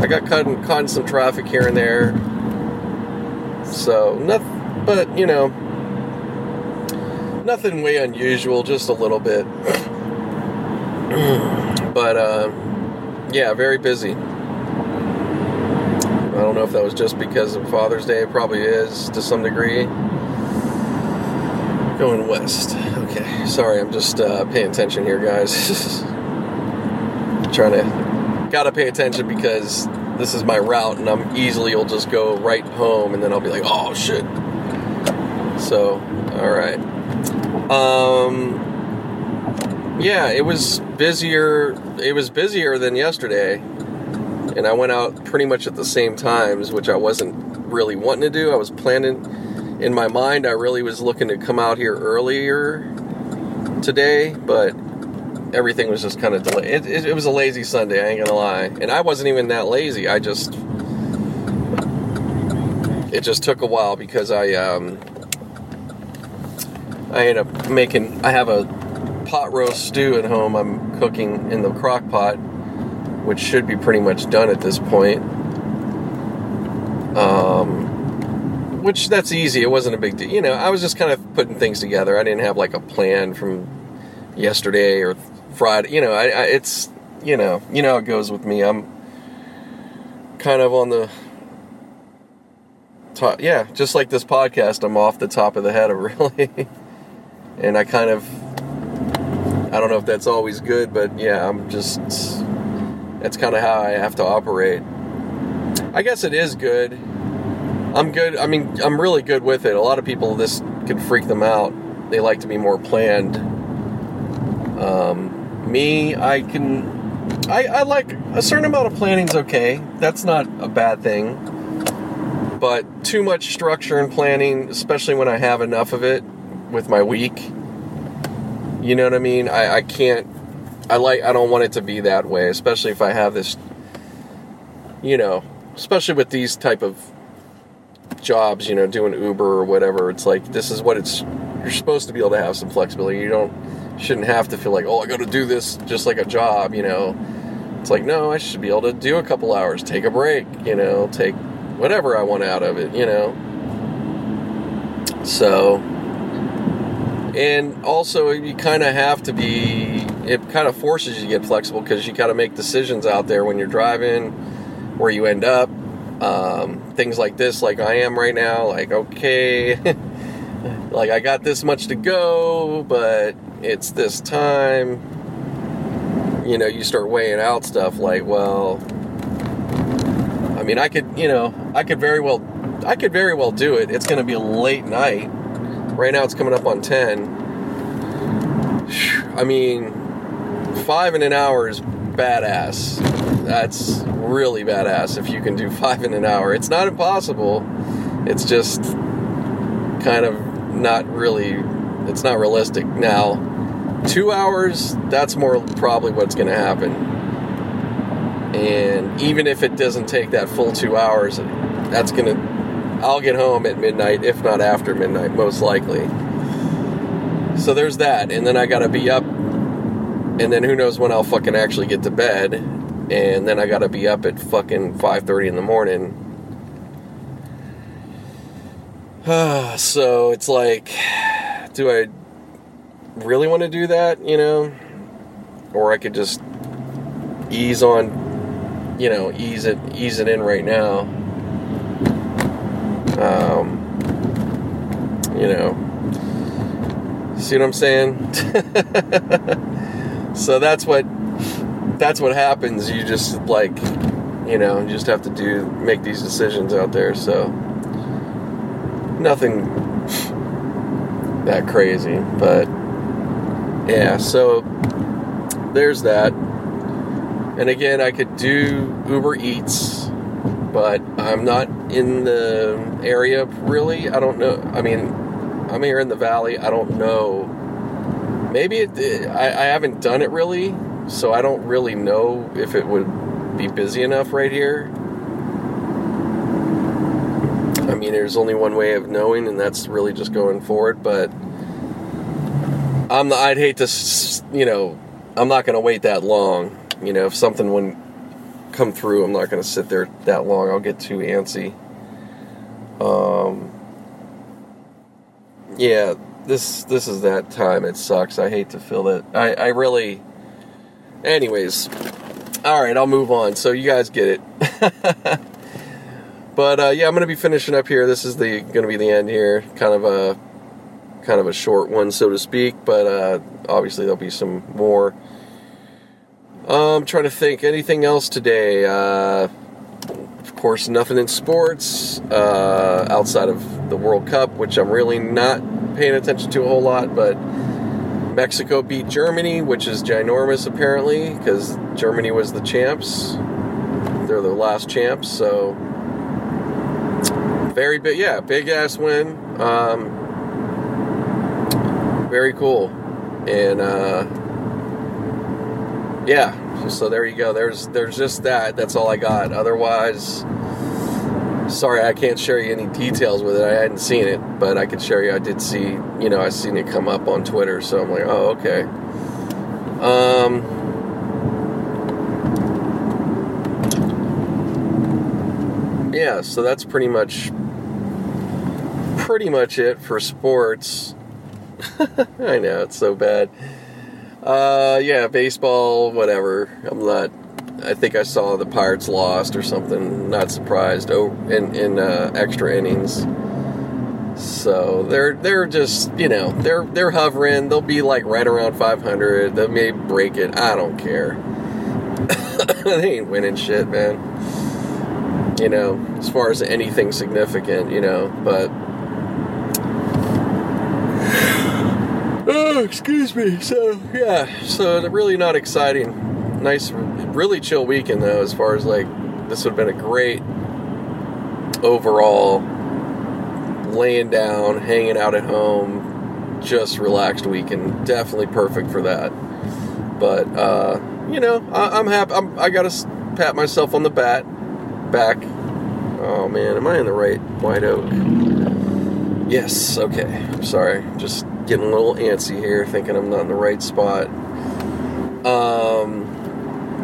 I got caught in, caught in some traffic here and there. So, nothing, but you know, nothing way unusual, just a little bit. [CLEARS THROAT] but, uh, yeah, very busy. I don't know if that was just because of Father's Day. It probably is to some degree. Going west. Okay, sorry, I'm just uh, paying attention here, guys. [LAUGHS] Trying to gotta pay attention because this is my route and I'm easily will just go right home and then I'll be like, oh shit. So, alright. Um yeah, it was busier it was busier than yesterday. And I went out pretty much at the same times, which I wasn't really wanting to do. I was planning in my mind I really was looking to come out here earlier today, but everything was just kind of delayed. It, it, it, was a lazy Sunday, I ain't gonna lie. And I wasn't even that lazy. I just it just took a while because I um, I ended up making. I have a pot roast stew at home. I'm cooking in the crock pot, which should be pretty much done at this point. Um, which that's easy. It wasn't a big deal. You know, I was just kind of putting things together. I didn't have like a plan from yesterday or Friday. You know, I, I, it's you know, you know it goes with me. I'm kind of on the top. Yeah, just like this podcast, I'm off the top of the head of [LAUGHS] really, and I kind of. I don't know if that's always good, but yeah, I'm just. That's kind of how I have to operate. I guess it is good. I'm good. I mean, I'm really good with it. A lot of people, this could freak them out. They like to be more planned. Um, me, I can. I, I like a certain amount of planning's okay. That's not a bad thing. But too much structure and planning, especially when I have enough of it with my week. You know what I mean? I, I can't. I like. I don't want it to be that way, especially if I have this. You know, especially with these type of jobs. You know, doing Uber or whatever. It's like this is what it's. You're supposed to be able to have some flexibility. You don't shouldn't have to feel like, oh, I got to do this just like a job, you know. It's like, no, I should be able to do a couple hours, take a break, you know, take whatever I want out of it, you know. So, and also you kind of have to be, it kind of forces you to get flexible because you got to make decisions out there when you're driving, where you end up, um, things like this, like I am right now, like, okay, [LAUGHS] like I got this much to go, but it's this time, you know, you start weighing out stuff like, well, I mean, I could, you know, I could very well, I could very well do it. It's going to be a late night. Right now, it's coming up on ten. I mean, five in an hour is badass. That's really badass if you can do five in an hour. It's not impossible. It's just kind of not really. It's not realistic now two hours, that's more probably what's going to happen. And even if it doesn't take that full two hours, that's going to, I'll get home at midnight, if not after midnight, most likely. So there's that. And then I got to be up, and then who knows when I'll fucking actually get to bed. And then I got to be up at fucking 5.30 in the morning. [SIGHS] so it's like, do I really want to do that, you know? Or I could just ease on, you know, ease it, ease it in right now. Um, you know, see what I'm saying? [LAUGHS] so that's what, that's what happens. You just like, you know, you just have to do, make these decisions out there. So nothing that crazy, but yeah, so there's that. And again, I could do Uber Eats, but I'm not in the area really. I don't know. I mean, I'm here in the valley. I don't know. Maybe it, I, I haven't done it really, so I don't really know if it would be busy enough right here. I mean, there's only one way of knowing, and that's really just going forward. But I'm the, I'd hate to, you know, I'm not going to wait that long. You know, if something wouldn't come through, I'm not going to sit there that long. I'll get too antsy. Um, yeah, this this is that time. It sucks. I hate to feel that. I I really. Anyways, all right, I'll move on. So you guys get it. [LAUGHS] but uh, yeah, I'm gonna be finishing up here. This is the gonna be the end here. Kind of a kind of a short one, so to speak, but uh, obviously there'll be some more. I'm um, trying to think anything else today. Uh, of course, nothing in sports uh, outside of the World Cup, which I'm really not paying attention to a whole lot. But Mexico beat Germany, which is ginormous apparently, because Germany was the champs. They're the last champs, so very big. Yeah, big ass win. Um, very cool. And uh, yeah, so there you go. There's there's just that. That's all I got. Otherwise, sorry, I can't share you any details with it. I hadn't seen it, but I could share you. I did see, you know, I seen it come up on Twitter. So I'm like, oh, okay. Um. Yeah, so that's pretty much pretty much it for sports. [LAUGHS] I know it's so bad. Uh, yeah, baseball, whatever. I'm not. I think I saw the Pirates lost or something. Not surprised. Oh, in in uh, extra innings. So they're they're just you know they're they're hovering. They'll be like right around 500. They may break it. I don't care. [LAUGHS] they ain't winning shit, man. You know, as far as anything significant, you know, but Oh, excuse me. So yeah, so really not exciting. Nice, really chill weekend though. As far as like, this would have been a great overall laying down, hanging out at home, just relaxed weekend. Definitely perfect for that. But uh, you know, I, am happy. I'm, I got to pat myself on the bat back. Oh man, am I in the right white oak? Yes. Okay. Sorry. Just getting a little antsy here, thinking I'm not in the right spot. Um,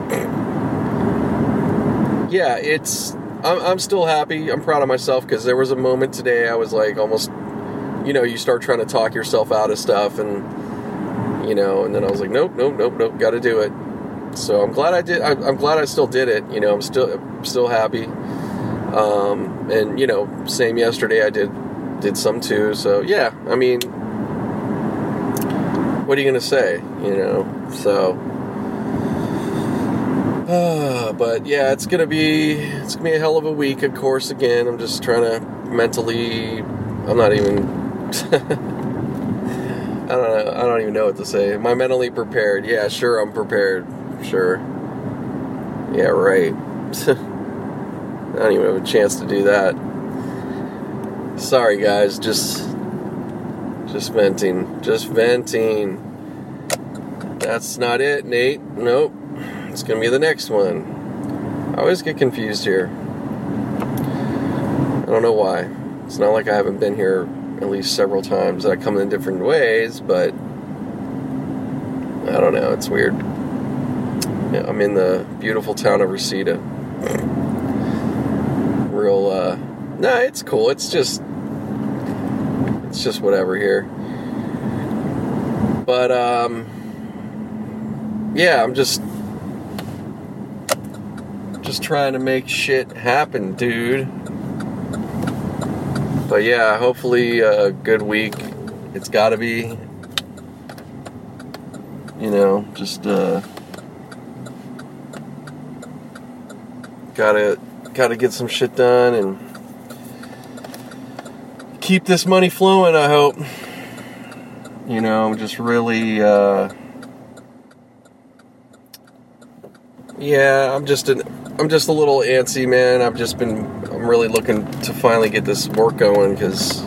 [CLEARS THROAT] yeah, it's. I'm, I'm still happy. I'm proud of myself because there was a moment today I was like almost, you know, you start trying to talk yourself out of stuff, and you know, and then I was like, nope, nope, nope, nope, got to do it. So I'm glad I did. I'm glad I still did it. You know, I'm still still happy. Um, and you know, same yesterday I did did some too. So yeah, I mean, what are you going to say? You know, so. Uh, but yeah, it's gonna be it's gonna be a hell of a week. Of course, again, I'm just trying to mentally. I'm not even. [LAUGHS] I don't know. I don't even know what to say. Am I mentally prepared? Yeah, sure, I'm prepared. Sure. Yeah, right. [LAUGHS] I don't even have a chance to do that. Sorry, guys. Just just venting. Just venting. That's not it, Nate. Nope. It's gonna be the next one. I always get confused here. I don't know why. It's not like I haven't been here at least several times. I come in different ways, but I don't know. It's weird. Yeah, I'm in the beautiful town of Reseda. Real, uh, nah, it's cool. It's just, it's just whatever here. But, um, yeah, I'm just, just trying to make shit happen, dude. But yeah, hopefully a good week. It's got to be. You know, just uh, gotta gotta get some shit done and keep this money flowing. I hope. You know, I'm just really. Uh, yeah, I'm just an I'm just a little antsy, man. I've just been, I'm really looking to finally get this work going because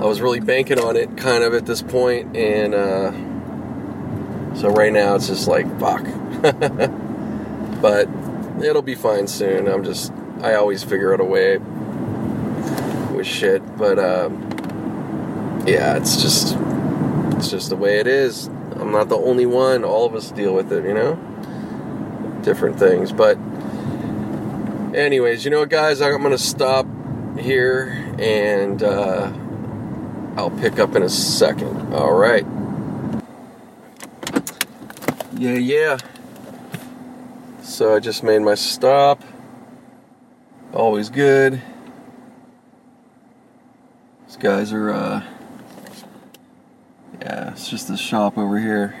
I was really banking on it kind of at this point, and uh, so right now it's just like fuck. [LAUGHS] but it'll be fine soon. I'm just, I always figure out a way with shit, but uh, yeah, it's just, it's just the way it is. I'm not the only one. All of us deal with it, you know different things. But, anyways, you know what, guys? I'm to stop here and uh, I'll pick up in a second. All right. Yeah, yeah. So I just made my stop. Always good. Guys are, uh, yeah, it's just this shop over here.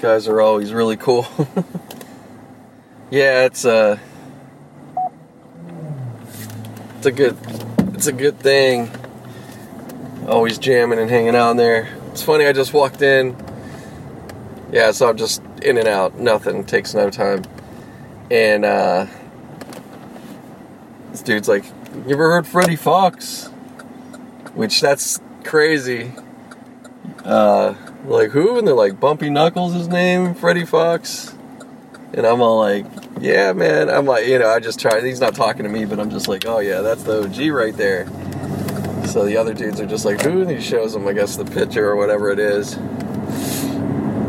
Guys are always really cool. [LAUGHS] yeah, it's a uh, it's a good it's a good thing. Always jamming and hanging out in there. It's funny. I just walked in. Yeah, so I'm just in and out. Nothing takes no time. And uh, this dude's like, "You ever heard Freddie Foxxx?" Which that's crazy. Uh, like who? And they're like, Bumpy Knuckles, his name, Freddie Foxxx. And I'm all like, yeah, man. I'm like, you know, I just try. He's not talking to me, but I'm just like, oh yeah, that's the OG right there. So the other dudes are just like, who? And he shows them, I guess, the picture or whatever it is.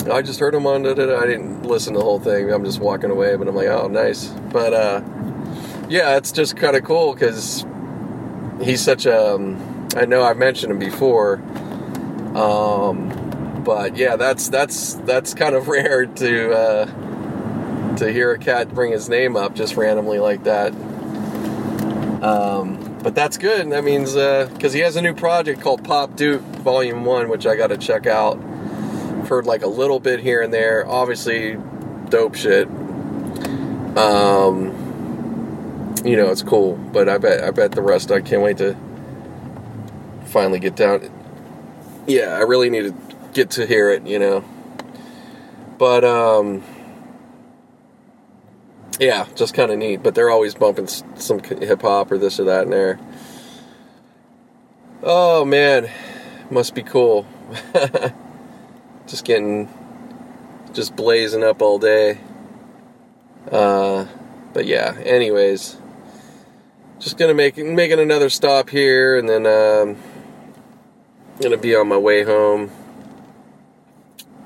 I just heard him on. Da. I didn't listen to the whole thing. I'm just walking away, but I'm like, oh, nice. But uh, yeah, it's just kind of cool because he's such a. Um, I know I've mentioned him before. Um, but yeah, that's that's that's kind of [LAUGHS] rare to. Uh, to hear a cat bring his name up just randomly like that. Um, but that's good. That means because uh, he has a new project called Pop Duke Volume One, which I got to check out. Heard like a little bit here and there. Obviously, dope shit. Um, you know, it's cool. But I bet I bet the rest. I can't wait to finally get down. Yeah, I really need to get to hear it. You know, but um yeah, just kind of neat. But they're always bumping some hip hop or this or that in there. Oh man, must be cool. [LAUGHS] just getting, just blazing up all day. Uh, but yeah. Anyways, just gonna make making another stop here, and then um, gonna be on my way home.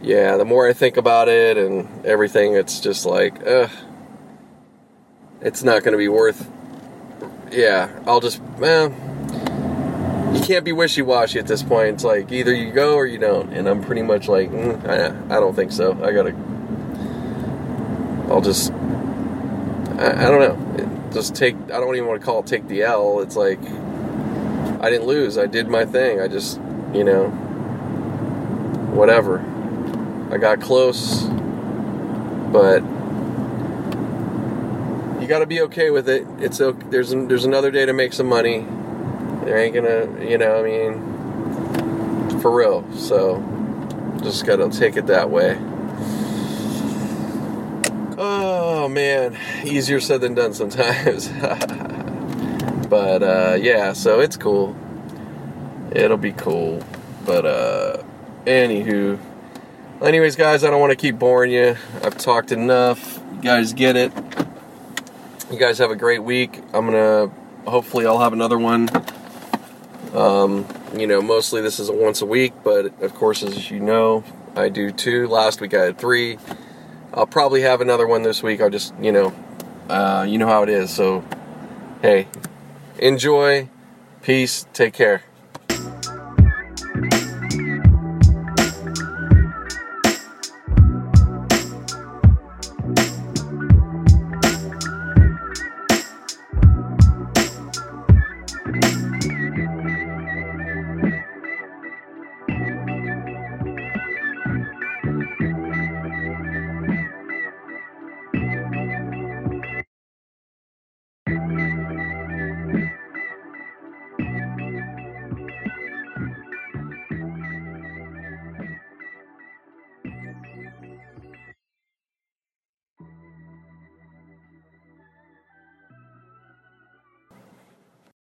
Yeah, the more I think about it and everything, it's just like, ugh it's not to be worth. Yeah, I'll just well, you can't be wishy washy at this point. It's like either you go or you don't, and I'm pretty much like, mm, I, I don't think so. I gotta. I'll just. I, I don't know. Just take. I don't even want to call it take the L. It's like I didn't lose. I did my thing. I just, you know, whatever. I got close, but you got to be okay with it. It's okay. There's there's another day to make some money. There ain't gonna, you know, I mean, for real. So just gotta take it that way. Oh man, easier said than done sometimes. [LAUGHS] but uh, yeah, so it's cool. It'll be cool. But uh, anywho, Anyways, guys, I don't want to keep boring you. I've talked enough. You guys get it. You guys have a great week. I'm gonna hopefully I'll have another one. Um, you know, mostly this is a once a week, but of course, as you know, I do two. Last week I had three. I'll probably have another one this week. I'll just, you know, uh, you know how it is. So, hey, enjoy, peace, take care.